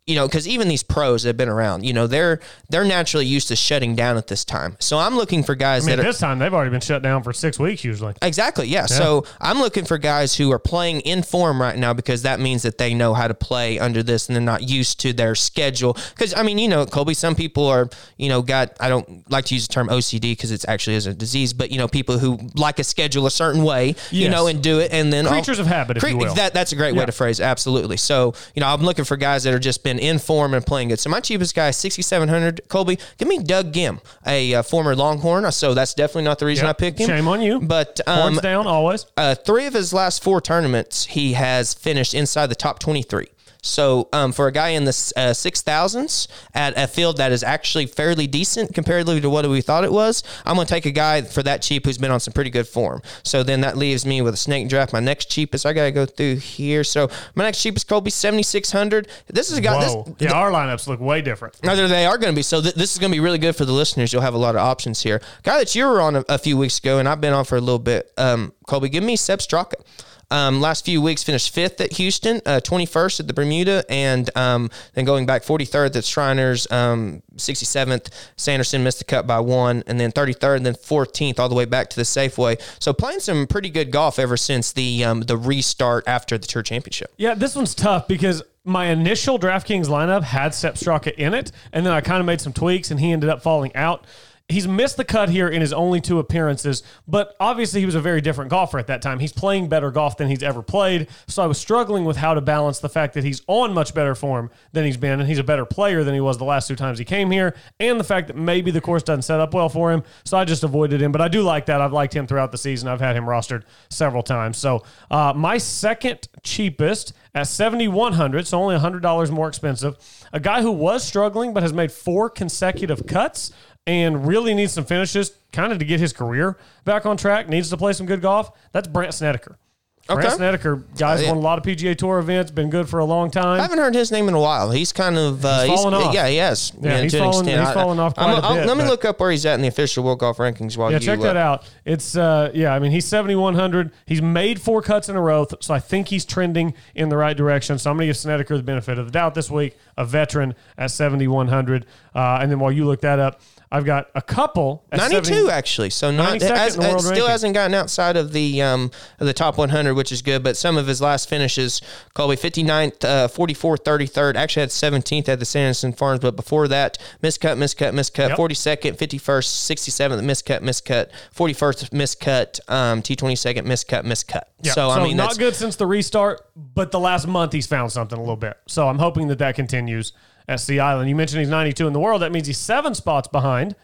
G: you know, because even these pros that have been around, you know, they're they're naturally used to shutting down at this time. So I'm looking for guys
F: I mean,
G: that are
F: this time they've already been shut down for six weeks usually.
G: Exactly. Yeah. So I'm looking for guys who are playing in form right now because that means that they know how to play under this and they're not used to their schedule. Because I mean, you know, Colby, some people are, you know, got I don't like to use the term OCD because it's actually is a disease, but you know, people who like a schedule a certain way, you know, and do it, and then
F: Creatures of habit, if you will.
G: That that's a great way to phrase. it. Absolutely. So you know, I'm looking for guys that are just been in form and playing good. So my cheapest guy is 6,700. Colby, give me Doug Ghim, a uh, former Longhorn. So that's definitely not the reason
F: Yep.
G: I picked him.
F: Shame on you.
G: But um,
F: Horns down always.
G: uh, three of his last four tournaments, he has finished inside the top 23. So um, for a guy in the uh, six thousands at a field that is actually fairly decent comparatively to what we thought it was, I'm going to take a guy for that cheap who's been on some pretty good form. So then that leaves me with a snake draft. My next cheapest, I got to go through here. So my next cheapest Colby 7600. This is a guy. This,
F: yeah, our lineups look way different.
G: no, they are going to be. So th- this is going to be really good for the listeners. You'll have a lot of options here. Guy that you were on a, a few weeks ago, and I've been on for a little bit. Um, Colby, give me Sepp Straka. Um, last few weeks finished fifth at Houston, uh, 21st at the Bermuda, and um, then going back 43rd at Shriners, um, 67th. Sanderson missed the cut by one, and then 33rd, and then 14th all the way back to the Safeway. So playing some pretty good golf ever since the um, the restart after the Tour Championship.
F: Yeah, this one's tough because my initial DraftKings lineup had Sepp Straka in it, and then I kind of made some tweaks, and he ended up falling out. He's missed the cut here in his only two appearances, but obviously he was a very different golfer at that time. He's playing better golf than he's ever played, so I was struggling with how to balance the fact that he's on much better form than he's been, and he's a better player than he was the last two times he came here, and the fact that maybe the course doesn't set up well for him, so I just avoided him. But I do like that. I've liked him throughout the season. I've had him rostered several times. So uh, my second cheapest at 7100 so only $100 more expensive. A guy who was struggling but has made four consecutive cuts and really needs some finishes kind of to get his career back on track, needs to play some good golf. That's Brandt Snedeker. Brandt
G: Okay.
F: Snedeker, guys,
G: Uh, yeah.
F: won a lot of PGA Tour events, been good for a long time.
G: I haven't heard his name in a while. He's kind of uh,
F: He's fallen off.
G: Yeah, he has.
F: Yeah, he's fallen- he's
G: I-
F: fallen off
G: I'm-
F: quite a bit,
G: Let me look up where he's at in the official World Golf rankings while
F: Yeah,
G: you
F: check
G: uh,
F: that out. It's uh yeah, I mean he's 7100. He's made four cuts in a row, so I think he's trending in the right direction. So I'm going to give Snedeker the benefit of the doubt this week, a veteran at 7100. Uh, and then while you look that up, I've got a couple at
G: 92
F: 70
G: actually. So not
F: 92nd
G: has,
F: in the world
G: it still
F: ranking.
G: hasn't gotten outside of the um of the top 100, which is good. But some of his last finishes, Colby 59th, uh, 44th, 33rd. Actually had 17th at the Sanderson Farms, but before that, miscut, miscut, miscut.
F: Yep.
G: 42nd, 51st, 67th, miscut, miscut. 41st, miscut. Um, T22nd, miscut, miscut.
F: Yeah,
G: So, I mean,
F: not good since the restart, but the last month he's found something a little bit. So I'm hoping that that continues Sea Island. You mentioned he's 92 in the world. That means he's seven spots behind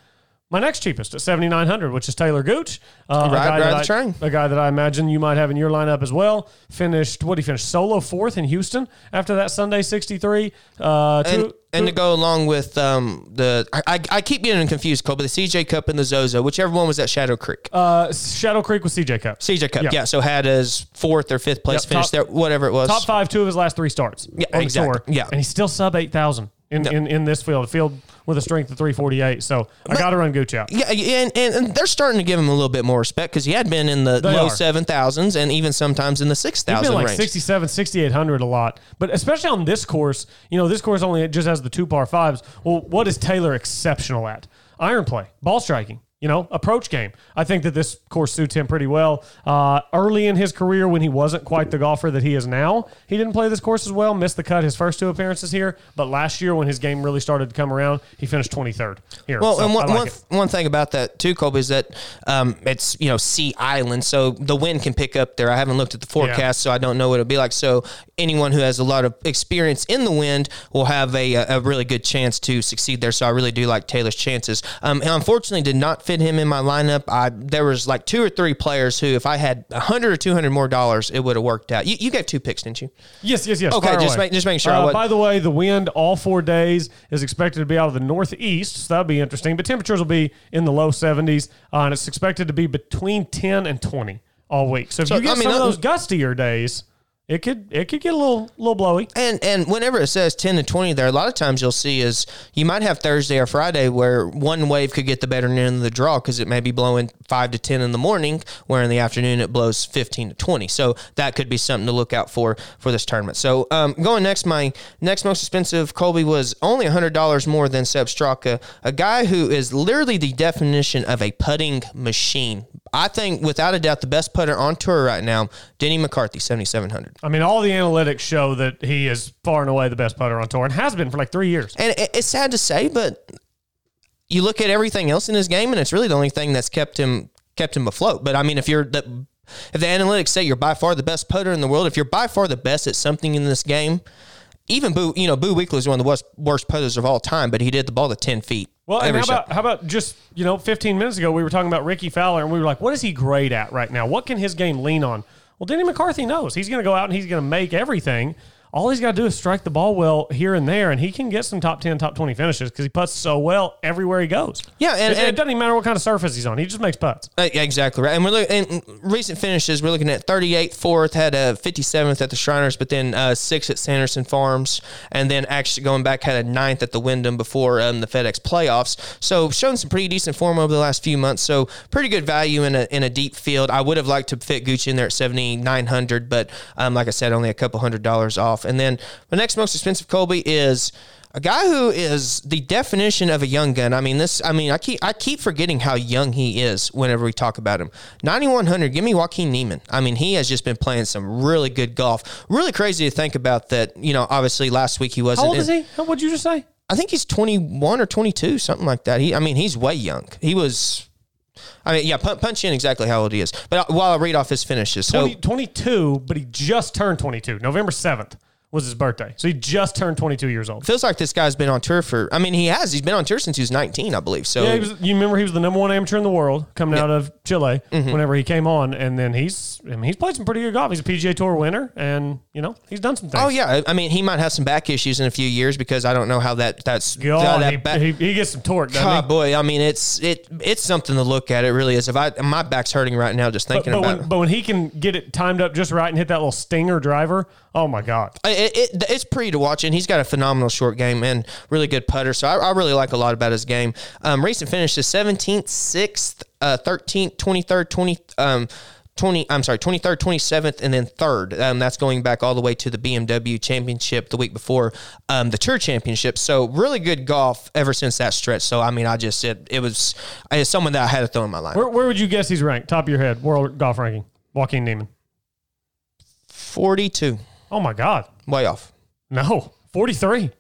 F: my next cheapest at 7900 which is talor gooch uh, a, guy that guy that i imagine you might have in your lineup as well. Finished what he finished solo fourth in houston after that sunday 63 uh,
G: and,
F: two, and
G: to go along with um, the I, I keep getting confused Cole, but the cj cup and the zozo whichever one was at shadow creek?
F: Uh, shadow creek was cj cup.
G: Cj cup
F: yeah.
G: yeah so had his fourth or fifth place
F: yep,
G: finish
F: top,
G: there whatever it was.
F: Top five two of his last three starts
G: yeah exactly. yeah.
F: And he's still sub 8000 in, no. in, in this field, field with a strength of 348. So but, I got to run Gooch out.
G: Yeah, and, and they're starting to give him a little bit more respect because he had been in the
F: they
G: low 7,000s and even sometimes in the 6,000
F: like
G: range.
F: 67, 6,800 a lot. But especially on this course, you know, this course only just has the two par fives. Well, what is Talor exceptional at? Iron play, ball striking. You know, approach game. I think that this course suits him pretty well. Uh, early in his career, when he wasn't quite the golfer that he is now, he didn't play this course as well. Missed the cut his first two appearances here, but last year when his game really started to come around, he finished twenty third here.
G: Well,
F: So
G: and one,
F: like
G: one, one thing about that too, Colby, is that um, it's you know Sea Island, so the wind can pick up there. I haven't looked at the forecast, so I don't know what it'll be like. So anyone who has a lot of experience in the wind will have a, a really good chance to succeed there. So I really do like Talor's chances. Um, and unfortunately, did not fit him in my lineup. I there was like two or three players who, if I had a hundred or two hundred more dollars, it would have worked out. You, you gave two picks, didn't you?
F: Yes, yes, yes.
G: Okay, just make- just making sure
F: Uh, by the way, the wind all four days is expected to be out of the northeast, so that'll be interesting. But temperatures will be in the low 70s, uh, and it's expected to be between 10 and 20 all week. So if
G: So,
F: you get
G: I mean,
F: some of those gustier days, it could it could get a little little blowy.
G: And and whenever it says ten to twenty there, a lot of times you'll see is you might have Thursday or Friday where one wave could get the better end of the draw because it may be blowing five to ten in the morning, where in the afternoon it blows fifteen to twenty. So that could be something to look out for for this tournament. So um, going next, my next most expensive Colby was only hundred dollars more than Sepp Straka, a guy who is literally the definition of a putting machine. I think without a doubt the best putter on tour right now, Denny McCarthy, seventy seven hundred.
F: I mean, all the analytics show that he is far and away the best putter on tour and has been for like three years.
G: And it's sad to say, but you look at everything else in his game, and it's really the only thing that's kept him kept him afloat. But I mean, if you're the if the analytics say you're by far the best putter in the world, if you're by far the best at something in this game, even Boo, you know, Boo Weekley is one of the worst, worst putters of all time, but he did the ball to ten feet.
F: Well, and how
G: shot.
F: about how about just you know, 15 minutes ago we were talking about Rickie Fowler, and we were like, what is he great at right now? What can his game lean on? Well, Denny McCarthy knows he's going to go out and he's going to make everything. All he's got to do is strike the ball well here and there, and he can get some top 10, top 20 finishes because he puts so well everywhere he goes.
G: Yeah, and-
F: it, it doesn't even matter what kind of surface he's on; he just makes putts.
G: Uh, exactly right. And we're looking and recent finishes. We're looking at 38th, fourth, had a 57th at the Shriners, but then uh, sixth at Sanderson Farms, and then actually going back had a ninth at the Wyndham before um, the FedEx playoffs. So shown some pretty decent form over the last few months. So pretty good value in a in a deep field. I would have liked to fit Gucci in there at 7,900, but um, like I said, only a couple hundred dollars off. And then the next most expensive Colby is a guy who is the definition of a young gun. I mean, this. I mean, I keep I keep forgetting how young he is whenever we talk about him. Ninety one hundred. Give me Joaquin Niemann. I mean, he has just been playing some really good golf. Really crazy to think about that. You know, obviously last week he wasn't.
F: How old
G: in-
F: is he? How, what'd you just say?
G: I think he's twenty one or twenty two, something like that. He. I mean, he's way young. He was. I mean, yeah, punch, punch in exactly how old he is. But while I read off his finishes, so
F: 20, 22, but he just turned 22. November 7th was his birthday, so he just turned 22 years old.
G: feels like this guy's been on tour for. I mean, he has. He's been on tour since he was nineteen, I believe. So
F: Yeah, he was, you remember he was the number one amateur in the world coming out of Chile
G: Mm-hmm.
F: whenever he came on, and then he's I mean, he's played some pretty good golf. He's a PGA Tour winner, and you know he's done some things.
G: Oh yeah, I mean he might have some back issues in a few years because I don't know how that that's
F: God,
G: how that
F: he,
G: back-
F: he, he gets some torque, doesn't
G: God,
F: he?
G: boy, I mean it's it it's something to look at. It really is. If I my back's hurting right now just
F: But,
G: thinking
F: but,
G: about
F: when,
G: it.
F: but when he can get it timed up just right and hit that little stinger driver, oh my God!
G: It, it, it's pretty to watch, and he's got a phenomenal short game and really good putter. So I, I really like a lot about his game. Um, recent finishes: seventeenth, sixth, uh, thirteenth, twenty third, twenty. Um, 20 I'm sorry 23rd 27th and then 3rd um, that's going back all the way to the BMW championship the week before um, the tour championship so really good golf ever since that stretch so I mean I just it, it was it's someone that I had to throw in my line
F: Where, where would you guess he's ranked? Top of your head, world golf ranking. Joaquin Niemann.
G: 42
F: Oh my God!
G: way off
F: No, 43.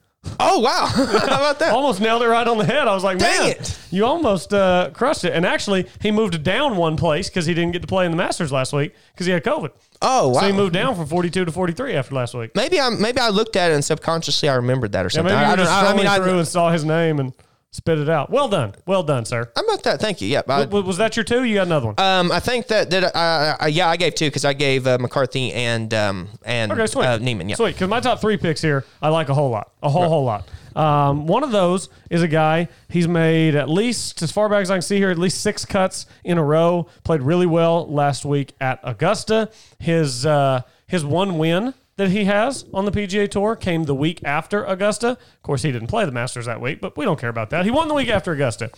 G: oh wow how about that
F: almost nailed it right on the head. I was like,
G: Dang
F: man,
G: it.
F: you almost uh, crushed it. And actually, he moved down one place because he didn't get to play in the Masters last week because he had COVID.
G: oh wow
F: So he moved down from 42 to 43 after last week.
G: Maybe I maybe I looked at it and subconsciously I remembered that or something.
F: Yeah, maybe
G: I, I
F: just
G: know. I mean, I,
F: through and saw his name and spit it out. Well done. Well done, sir.
G: I'm about that. Thank you. Yeah. I,
F: W- was that your two? You got another one.
G: um, I think that that uh, uh, yeah, I gave two because I gave uh, McCarthy and um and
F: Okay, sweet.
G: uh, Niemann. Yeah.
F: Sweet. Because my top three picks here, I like a whole lot. A whole, whole lot. Um, one of those is a guy, he's made at least, as far back as I can see here, at least six cuts in a row. Played really well last week at Augusta. His, uh, his one win that he has on the PGA Tour came the week after Augusta. Of course, he didn't play the Masters that week, but we don't care about that. He won the week after Augusta.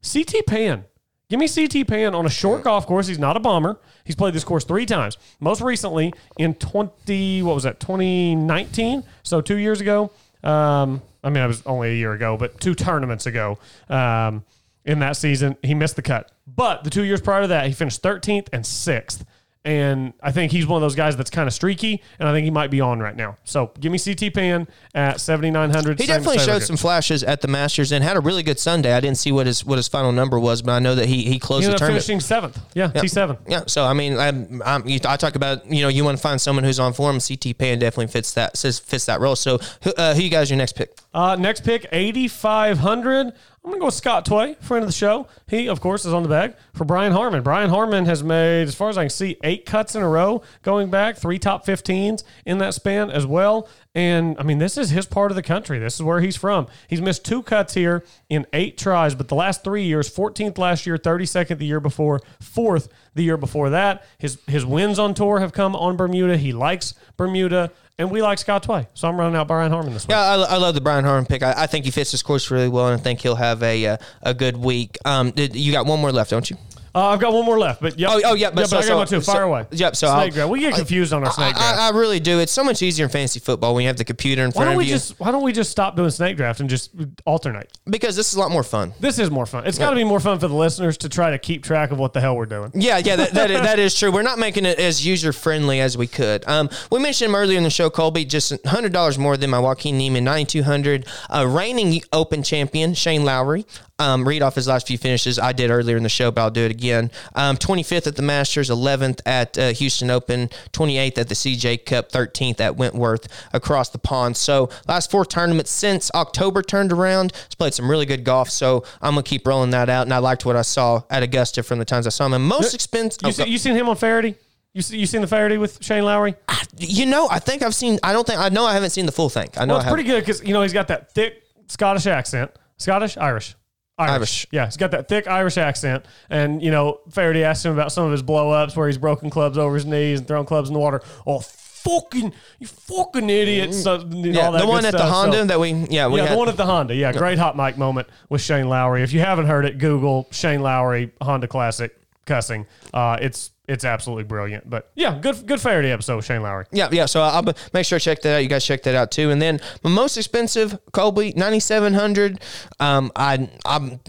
F: CT Pan. Give me CT Pan on a short golf course. He's not a bomber. He's played this course three times. Most recently in 20, what was that, 2019? So two years ago. Um, I mean, it was only a year ago, but two tournaments ago um, in that season, he missed the cut. But the two years prior to that, he finished 13th and 6th And I think he's one of those guys that's kind of streaky, and I think he might be on right now. So give me CT Pan at 7,900.
G: He definitely showed some flashes at the Masters and had a really good Sunday. I didn't see what his what his final number was, but I know that he he closed
F: He
G: the tournament.
F: finishing seventh. Yeah, T7.
G: Yeah, so I mean, I'm, I'm, you, I talk about you know you want to find someone who's on form. CT Pan definitely fits that says- fits that role. So who, uh, who you guys your next pick?
F: Uh, next pick, 8,500. I'm going to go with Scott Tway, friend of the show. He, of course, is on the bag for Brian Harman. Brian Harman has made, as far as I can see, eight cuts in a row going back, three top 15s in that span as well. And I mean, this is his part of the country. This is where he's from. He's missed two cuts here in eight tries, but the last three years 14th last year, 32nd the year before, fourth the year before that. His, his wins on tour have come on Bermuda. He likes Bermuda. And we like Scott Tway. So I'm running out Brian Harman this week.
G: Yeah, I, I love the Brian Harman pick. I, I think he fits his course really well, and I think he'll have a uh, a good week. Um, you got one more left, don't you?
F: Uh, I've got one more left, but yep.
G: Oh, oh, yeah, but
F: yeah,
G: so-
F: I got
G: so-
F: one too. Fire
G: so-
F: away.
G: yep, so
F: snake draft. We get confused on our snake draft.
G: I, I really do. It's so much easier in fantasy football when you have the computer in
F: why
G: front
F: don't
G: of you.
F: just Why don't we just stop doing snake draft and just alternate?
G: because this is a lot more fun.
F: This is more fun. It's got to be more fun for the listeners to try to keep track of what the hell we're doing.
G: Yeah, yeah, that, that, is, that is true. We're not making it as user friendly as we could. Um, we mentioned him earlier in the show, Colby, just hundred dollars more than my Joaquin Niemann, ninety two hundred. Uh, reigning Open champion Shane Lowry. Um, read off his last few finishes. I did earlier in the show, but I'll do it again. Um, 25th at the Masters, 11th at uh, Houston Open, 28th at the CJ Cup, 13th at Wentworth across the pond. So last four tournaments since October turned around. He's played some really good golf. So I'm gonna keep rolling that out. And I liked what I saw at Augusta from the times I saw him. And most expensive.
F: You, see, you seen him on Feherty? You see, you seen the Feherty with Shane Lowry?
G: You know, I think I've seen. I don't think I know. I haven't seen the full thing. I know
F: Well, it's pretty good because you know he's got that thick Scottish accent. Scottish, Irish.
G: Irish.
F: Yeah, he's got that thick Irish accent. And, you know, Feherty asked him about some of his blow ups where he's broken clubs over his knees and thrown clubs in the water. Oh, fucking, you fucking idiot. So, you know.
G: Yeah,
F: all that
G: the one at the. Honda
F: So-
G: that we. Yeah, we
F: yeah,
G: had,
F: the one at the Honda. Yeah, great hot mic moment with Shane Lowry. If you haven't heard it, Google Shane Lowry Honda Classic cussing. Uh, it's it's absolutely brilliant. But yeah, good good Feherty episode Shane Lowry.
G: Yeah, yeah. So I'll make sure to check that out. You guys check that out too. And then my most expensive Colby ninety seven hundred. Um, I I'm.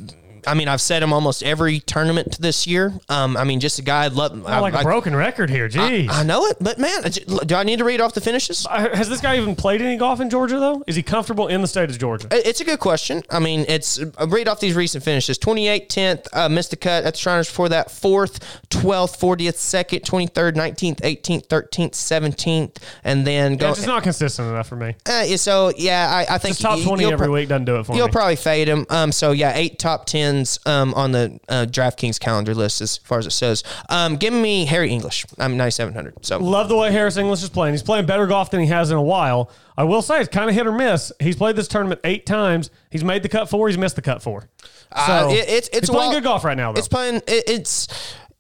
G: I mean, I've said him almost every tournament this year. Um, I mean, just a guy I'd love. I,
F: like a
G: I-
F: broken record here. Jeez.
G: I know it, but man, do I need to read off the finishes?
F: Uh, Has this guy even played any golf in Georgia though? Is he comfortable in the state of Georgia?
G: It's a good question. I mean, it's uh, read off these recent finishes 28th, 10th, uh, missed the cut at the Shriners before that, 4th, 12th, 40th, 2nd, 23rd, 19th, 18th, 13th, 17th, and then
F: Yeah,
G: go.
F: it's just not consistent enough for me.
G: uh, so, yeah, I, I think
F: Just top
G: you-
F: twenty
G: you'll
F: every
G: pro-
F: week doesn't do it for
G: You'll
F: me.
G: probably fade him. Um, so yeah, eight top um, on the uh, DraftKings calendar list as far as it says. Um, give me Harris English. I'm 9700. So
F: Love the way Harris English is playing. He's playing better golf than he has in a while. I will say it's kind of hit or miss. He's played this tournament eight times. He's made the cut four. He's missed the cut four. So
G: Uh, it- it's it's
F: he's playing
G: wild-
F: good golf right now. Though.
G: It's playing. It, it's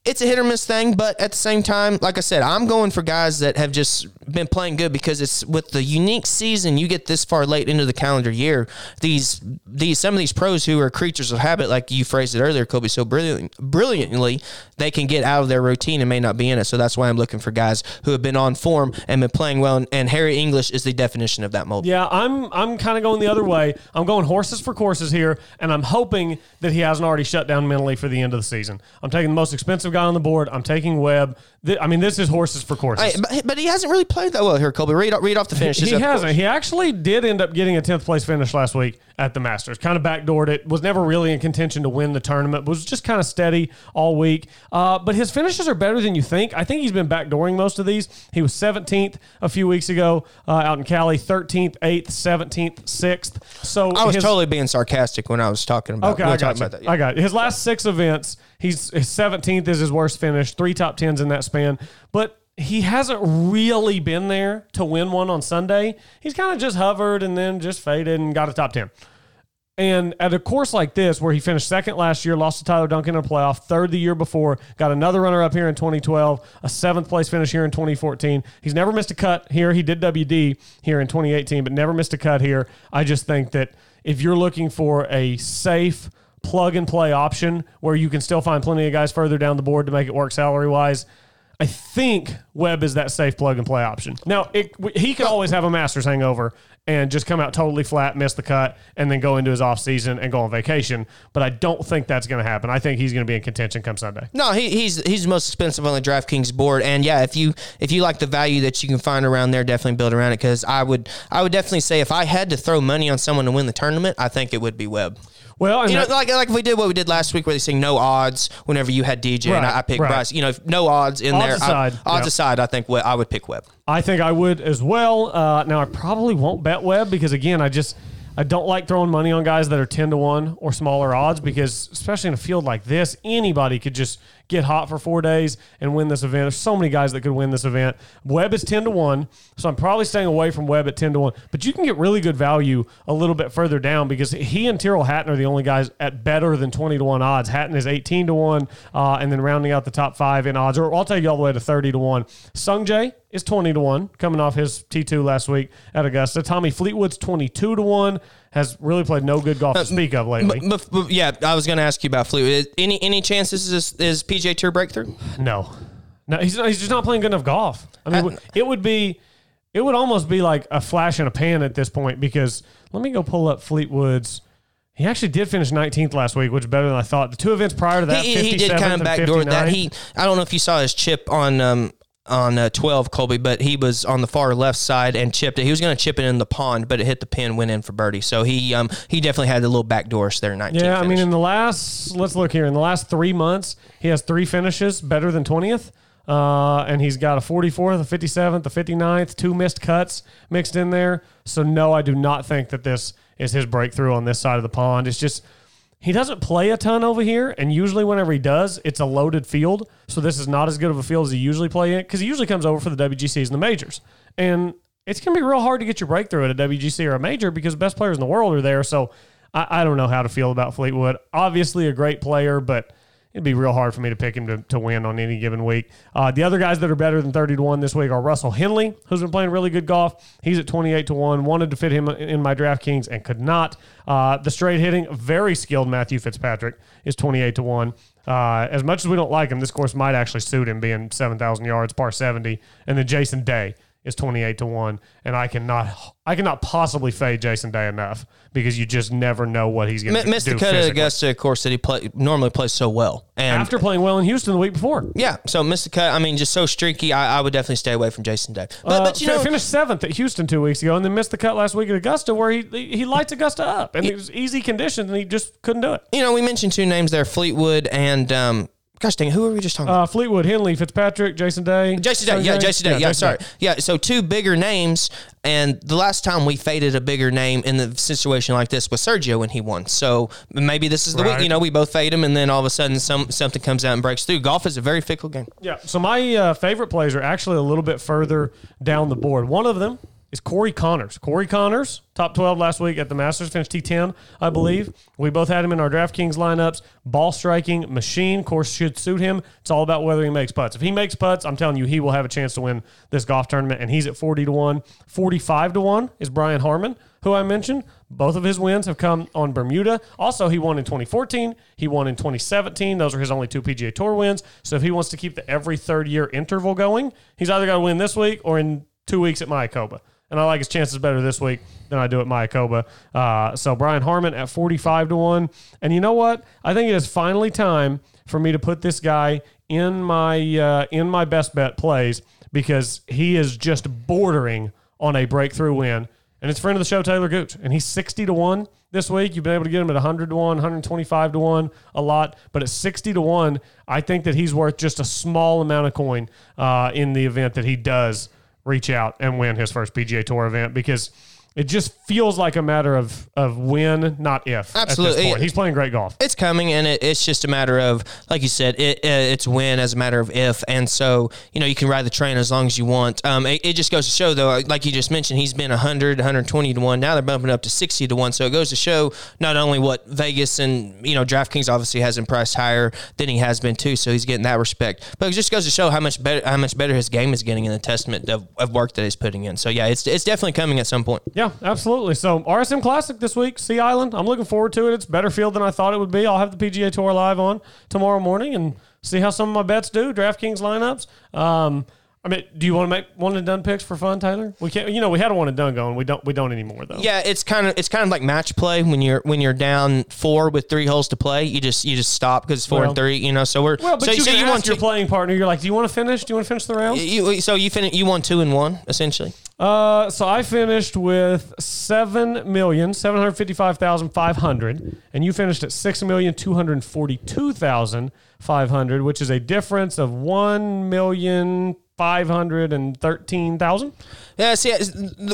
G: it's a hit or miss thing, but at the same time, like I said, I'm going for guys that have just been playing good because it's with the unique season you get this far late into the calendar year. These these some of these pros who are creatures of habit, like you phrased it earlier, Colby, so brilliant, brilliantly, they can get out of their routine and may not be in it. So that's why I'm looking for guys who have been on form and been playing well. And, and Harris English is the definition of that mold.
F: Yeah, I'm I'm kind of going the other way. I'm going horses for courses here, and I'm hoping that he hasn't already shut down mentally for the end of the season. I'm taking the most expensive guy on the board. I'm taking Webb. Th- I mean, this is horses for courses.
G: Hey, but, but he hasn't really played that well here, Colby. Read, read off the finishes.
F: He hasn't.
G: course.
F: He actually did end up getting a 10th place finish last week at the Masters. Kind of backdoored it. Was never really in contention to win the tournament. Was just kind of steady all week. Uh, but his finishes are better than you think. I think he's been backdooring most of these. He was 17th a few weeks ago uh, out in Cali. 13th, 8th, 17th, 6th. So
G: I was
F: his-
G: totally being sarcastic when I was talking about.
F: Okay,
G: we
F: I got you.
G: about that. yeah.
F: I got it. His last six events, he's his seventeenth is his worst finish. Three top tens in that span, but he hasn't really been there to win one on Sunday. He's kind of just hovered and then just faded and got a top ten. And at a course like this, where he finished second last year, lost to Tyler Duncan in a playoff, third the year before, got another runner up here in 2012, a seventh place finish here in 2014. He's never missed a cut here. He did WD here in 2018, but never missed a cut here. I just think that if you're looking for a safe plug and play option where you can still find plenty of guys further down the board to make it work salary wise, I think Webb is that safe plug and play option. Now, it, he could always have a Masters hangover and just come out totally flat, miss the cut, and then go into his off season and go on vacation. But I don't think that's going to happen. I think he's going to be in contention come Sunday.
G: No, he, he's he's the most expensive on the DraftKings board, and yeah, if you if you like the value that you can find around there, definitely build around it. Because I would I would definitely say if I had to throw money on someone to win the tournament, I think it would be Webb.
F: Well,
G: You know,
F: that-
G: like like if we did what we did last week, where they say no odds. Whenever you had DJ and I, I picked
F: right.
G: Bryce, you know, if no odds in
F: Odds
G: there.
F: aside,
G: I, odds
F: yeah.
G: aside, I think I would pick Webb.
F: I think I would as well. Uh, now I probably won't bet Webb because again, I just I don't like throwing money on guys that are ten to one or smaller odds because especially in a field like this, anybody could just get hot for four days and win this event. There's so many guys that could win this event. Webb is ten to one, so I'm probably staying away from Webb at ten to one. But you can get really good value a little bit further down because he and Tyrrell Hatton are the only guys at better than twenty to one odds. Hatton is eighteen to one, uh, and then rounding out the top five in odds, or I'll take you all the way to thirty to one. Sungjae is 20 to 1 coming off his T2 last week at Augusta. Tommy Fleetwood's 22 to 1 has really played no good golf to speak of lately.
G: But, but, but yeah, I was going to ask you about Fleetwood. Any any chance this is is PGA Tour breakthrough?
F: no. No, he's, not, he's just not playing good enough golf. I mean,
G: Uh,
F: it would be it would almost be like a flash in a pan at this point because let me go pull up Fleetwood's he actually did finish 19th last week, which is better than I thought. The two events prior to that,
G: he, he did
F: 57th
G: kind of backdoor that. He I don't know if you saw his chip on um on uh, 12 Colby, but he was on the far left side and chipped it. He was going to chip it in the pond, but it hit the pin, went in for birdie. So he um he definitely had the little backdoors there. 19.
F: Yeah, I mean, in the last, let's look here. In the last three months, he has three finishes better than 20th. Uh, and he's got a 44th, a 57th, a 59th, two missed cuts mixed in there. So, no, I do not think that this is his breakthrough on this side of the pond. It's just, he doesn't play a ton over here. And usually, whenever he does, it's a loaded field. So, this is not as good of a field as he usually play in because he usually comes over for the WGCs and the majors. And it's going to be real hard to get your breakthrough at a WGC or a major because the best players in the world are there. So, I, I don't know how to feel about Fleetwood. Obviously, a great player, but it'd be real hard for me to pick him to, to win on any given week. Uh, the other guys that are better than 30 to 1 this week are Russell Henley, who's been playing really good golf. He's at 28 to 1. Wanted to fit him in my DraftKings and could not. Uh, the straight hitting, very skilled Matthew Fitzpatrick is 28 to 1. Uh, as much as we don't like him, this course might actually suit him being 7,000 yards, par 70. And then Jason Day is 28 to 1 and I cannot I cannot possibly fade Jason Day enough because you just never know what he's going to
G: missed
F: do
G: the cut at
F: physically.
G: Augusta, of course, that he play, normally plays so well. And
F: after playing well in Houston the week before.
G: yeah, so the cut. I mean, just so streaky. I, I would definitely stay away from Jason Day. But,
F: Uh,
G: but you know,
F: finished seventh at Houston two weeks ago, and then missed the cut last week at Augusta, where he he he lights Augusta up, and it was easy conditions, and he just couldn't do it.
G: you know, we mentioned two names there: Fleetwood and um, gosh dang, it, who were we just talking about?
F: Uh, Fleetwood, Henley, Fitzpatrick, Jason Day,
G: Jason Day, yeah, Jason Day, yeah,
F: Jason
G: sorry,
F: Day.
G: yeah. So two bigger names, and the last time we faded a bigger name in the situation like this was Sergio when he won. So maybe this is the
F: Right.
G: week. You know, we both fade him, and then all of a sudden, some something comes out and breaks through. Golf is a very fickle game.
F: Yeah. So my uh, favorite plays are actually a little bit further down the board. One of them is Corey Conners. Corey Conners, top 12 last week at the Masters, finished T10, I believe. We both had him in our DraftKings lineups. Ball striking machine, course should suit him. It's all about whether he makes putts. If he makes putts, I'm telling you, he will have a chance to win this golf tournament, and he's at 40 to 1. 45 to 1 is Brian Harman, who I mentioned. Both of his wins have come on Bermuda. Also, he won in 2014. He won in 2017. Those are his only two PGA Tour wins. So if he wants to keep the every third year interval going, he's either got to win this week or in two weeks at Mayakoba. And I like his chances better this week than I do at Mayakoba. Uh, so Brian Harman at 45 to 1. And you know what? I think it is finally time for me to put this guy in my uh, in my best bet plays because he is just bordering on a breakthrough win. And it's friend of the show, Talor Gooch. And he's 60 to 1 this week. You've been able to get him at 100 to 1, 125 to 1, a lot. But at 60 to 1, I think that he's worth just a small amount of coin uh, in the event that he does reach out and win his first PGA Tour event because it just feels like a matter of of when, not if. At
G: Absolutely.
F: this point. He's playing great golf.
G: It's coming, and it, it's just a matter of, like you said, it, uh, it's when as a matter of if, and so you know you can ride the train as long as you want. Um, it, just goes to show, though, like you just mentioned, he's been 100, 120 to one. Now they're bumping up to 60 to one, so it goes to show not only what Vegas and you know DraftKings obviously has him priced higher than he has been too, so he's getting that respect. But it just goes to show how much better how much better his game is getting in the testament of, of work that he's putting in. So yeah, it's it's definitely coming at some point.
F: Yeah, absolutely. So RSM Classic this week, Sea Island. I'm looking forward to it. It's better field than I thought it would be. I'll have the PGA Tour live on tomorrow morning, and see how some of my bets do. DraftKings lineups. Um, I mean, do you want to make one and done picks for fun, Taylor? We can't. You know, we had a one and done going. We don't. We don't anymore though.
G: Yeah, it's kind of it's kind of like match play when you're when you're down four with three holes to play. You just you just stop because it's four
F: Well-
G: and three. You know, so we're
F: Well, but
G: so,
F: you
G: so you want
F: your playing partner. You're like, do you want to finish? Do you want to finish the round?
G: you, so you fin- you won two and one essentially.
F: Uh, so I finished with seven million seven hundred fifty-five thousand five hundred, and you finished at six million two hundred forty-two thousand five hundred, which is a difference of one million five hundred and thirteen thousand.
G: Yeah, see,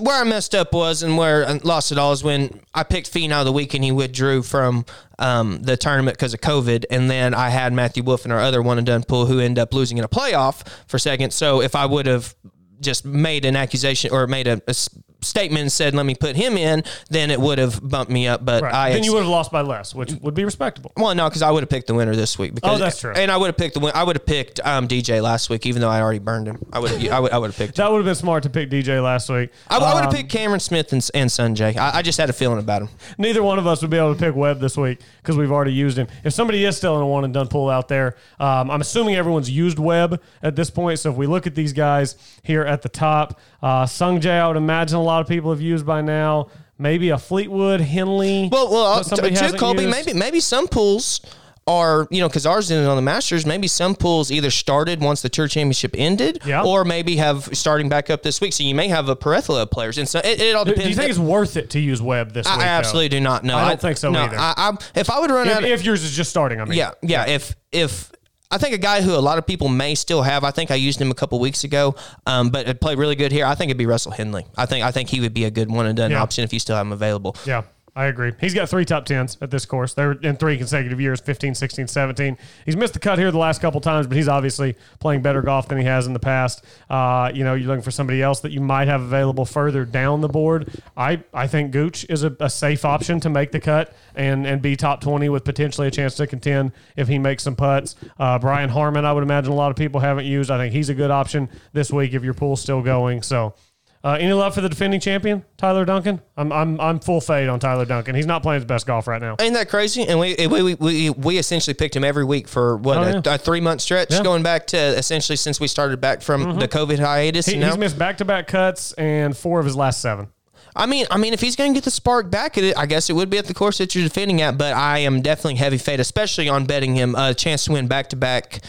G: where I messed up was and where I lost it all is when I picked Finau the week and he withdrew from um, the tournament because of COVID, and then I had Matthew Wolff in our other one and done pool who ended up losing in a playoff for second. So if I would have just made an accusation or made a, a statement and said, "Let me put him in," then it would have bumped me up. But
F: Right.
G: I
F: then you would have lost by less, which would be respectable.
G: well, no, because I would have picked the winner this week. Because,
F: Oh, that's true.
G: And I would have picked the win. I would have picked um, DJ last week, even though I already burned him. I would. I would. I would have picked. him.
F: That would have been smart to pick DJ last week.
G: I, I would have
F: Um,
G: picked Cameron Smith and, and Sungjae. I, I just had a feeling about him.
F: Neither one of us would be able to pick Webb this week because we've already used him. If somebody is still in a one and done pool out there, um, I'm assuming everyone's used Webb at this point. So if we look at these guys here at the top, uh, Sungjae, I would imagine a lot of people have used by now. Maybe a Fleetwood, Henley.
G: Well, well,
F: somebody
G: too,
F: hasn't
G: Colby.
F: used.
G: Maybe maybe some pools are you know because ours ended on the Masters. Maybe some pools either started once the Tour Championship ended,
F: Yeah.
G: or maybe have starting back up this week. So you may have a plethora of players, and so it, it all
F: Do,
G: depends.
F: do you think it's worth it to use Webb this
G: I,
F: week?
G: I
F: though?
G: absolutely do not know.
F: I don't think so
G: no,
F: either.
G: I, I, if I would run out,
F: If,
G: of,
F: if yours is just starting, I mean.
G: yeah, yeah. If if I think a guy who a lot of people may still have, I think I used him a couple weeks ago, um, but it played really good here. I think it'd be Russell Henley. I think I think he would be a good one and done
F: Yeah.
G: option if you still have him available.
F: Yeah, I agree. He's got three top tens at this course. They're in three consecutive years 15, 16, 17. He's missed the cut here the last couple times, but he's obviously playing better golf than he has in the past. Uh, you know, you're looking for somebody else that you might have available further down the board. I, I think Gooch is a, a safe option to make the cut and, and be top 20 with potentially a chance to contend if he makes some putts. Uh, Brian Harman, I would imagine a lot of people haven't used. I think he's a good option this week if your pool's still going. So, uh, any love for the defending champion, Tyler Duncan? I'm I'm I'm full fade on Tyler Duncan. He's not playing his best golf right now.
G: Ain't that crazy? And we we, we, we, essentially picked him every week for what
F: Oh,
G: a,
F: yeah.
G: a three month stretch,
F: Yeah. Mm-hmm.
G: going back to essentially since we started back from the COVID hiatus.
F: He,
G: now,
F: he's missed back to back cuts and four of his last seven.
G: I mean, I mean, if he's going to get the spark back at it, I guess it would be at the course that you're defending at. But I am definitely heavy fade, especially on betting him a chance to win back to back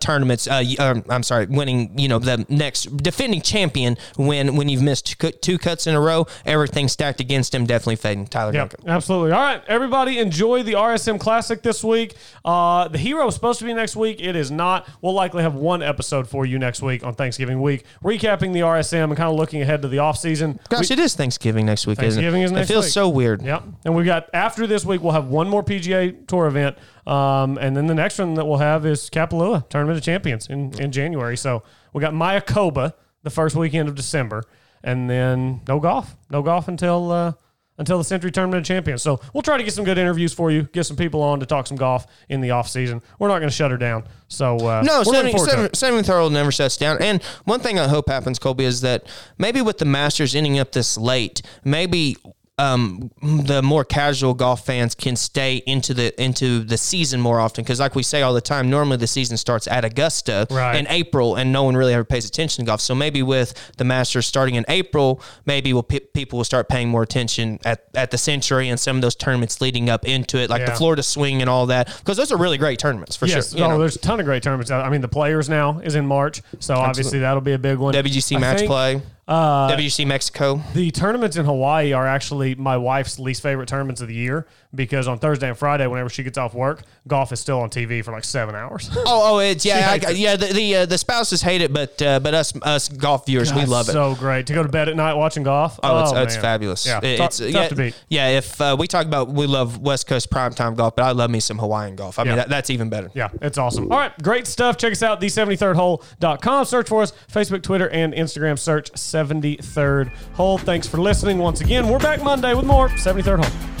G: tournaments. Uh, um, I'm sorry, winning. You know, the next defending champion when when you've missed two, cuts in a row, everything stacked against him. Definitely fading Tyler
F: Yeah,
G: Duncan.
F: absolutely. All right, everybody, enjoy the RSM Classic this week. Uh, the hero is supposed to be next week. It is not. We'll likely have one episode for you next week on Thanksgiving week, recapping the RSM and kind of looking ahead to the off season.
G: Gosh, it is Thanksgiving next week,
F: Thanksgiving is
G: isn't it?
F: next
G: it feels
F: week.
G: so weird.
F: Yep. And we've got after this week, we'll have one more PGA Tour event. Um, and then the next one that we'll have is Kapalua Tournament of Champions in, in January. So we got Mayakoba the first weekend of December. And then no golf. No golf until uh, until the Sentry Tournament of Champions. So we'll try to get some good interviews for you, get some people on to talk some golf in the off season. We're not going to shut her down. So uh,
G: No,
F: we're looking
G: Sammy,
F: forward to
G: Sammy,
F: it.
G: Sammy Thurl never shuts down. And one thing I hope happens, Colby, is that maybe with the Masters ending up this late, maybe um, the more casual golf fans can stay into the into the season more often because, like we say all the time, normally the season starts at Augusta
F: Right.
G: in April, and no one really ever pays attention to golf. So maybe with the Masters starting in April, maybe will pe- people will start paying more attention at, at the Sentry and some of those tournaments leading up into it, like
F: Yeah.
G: the Florida Swing and all that, because those are really great tournaments for
F: Yes,
G: sure. you
F: oh,
G: know.
F: there's a ton of great tournaments. I mean, the Players now is in March, so obviously that'll be a big one.
G: WGC
F: I
G: match play.
F: Uh,
G: WGC Mexico.
F: The tournaments in Hawaii are actually my wife's least favorite tournaments of the year because on Thursday and Friday, whenever she gets off work, golf is still on TV for like seven hours.
G: Oh, oh, it's yeah, I,
F: it.
G: yeah. The the, uh, the spouses hate it, but uh, but us us golf viewers we love it.
F: So great to go to bed at night watching golf.
G: Oh, it's, it's fabulous.
F: Yeah,
G: It-
F: tough,
G: it's
F: tough
G: yeah,
F: to beat.
G: Yeah, if uh, we talk about we love West Coast primetime golf, but I love me some Hawaiian golf. I
F: Yeah.
G: mean, that, that's even better.
F: Yeah, it's awesome. All right, great stuff. Check us out, the73rdhole.com. Search for us, Facebook, Twitter, and Instagram. Search 73rd Hole. Thanks for listening once again. We're back Monday with more 73rd Hole.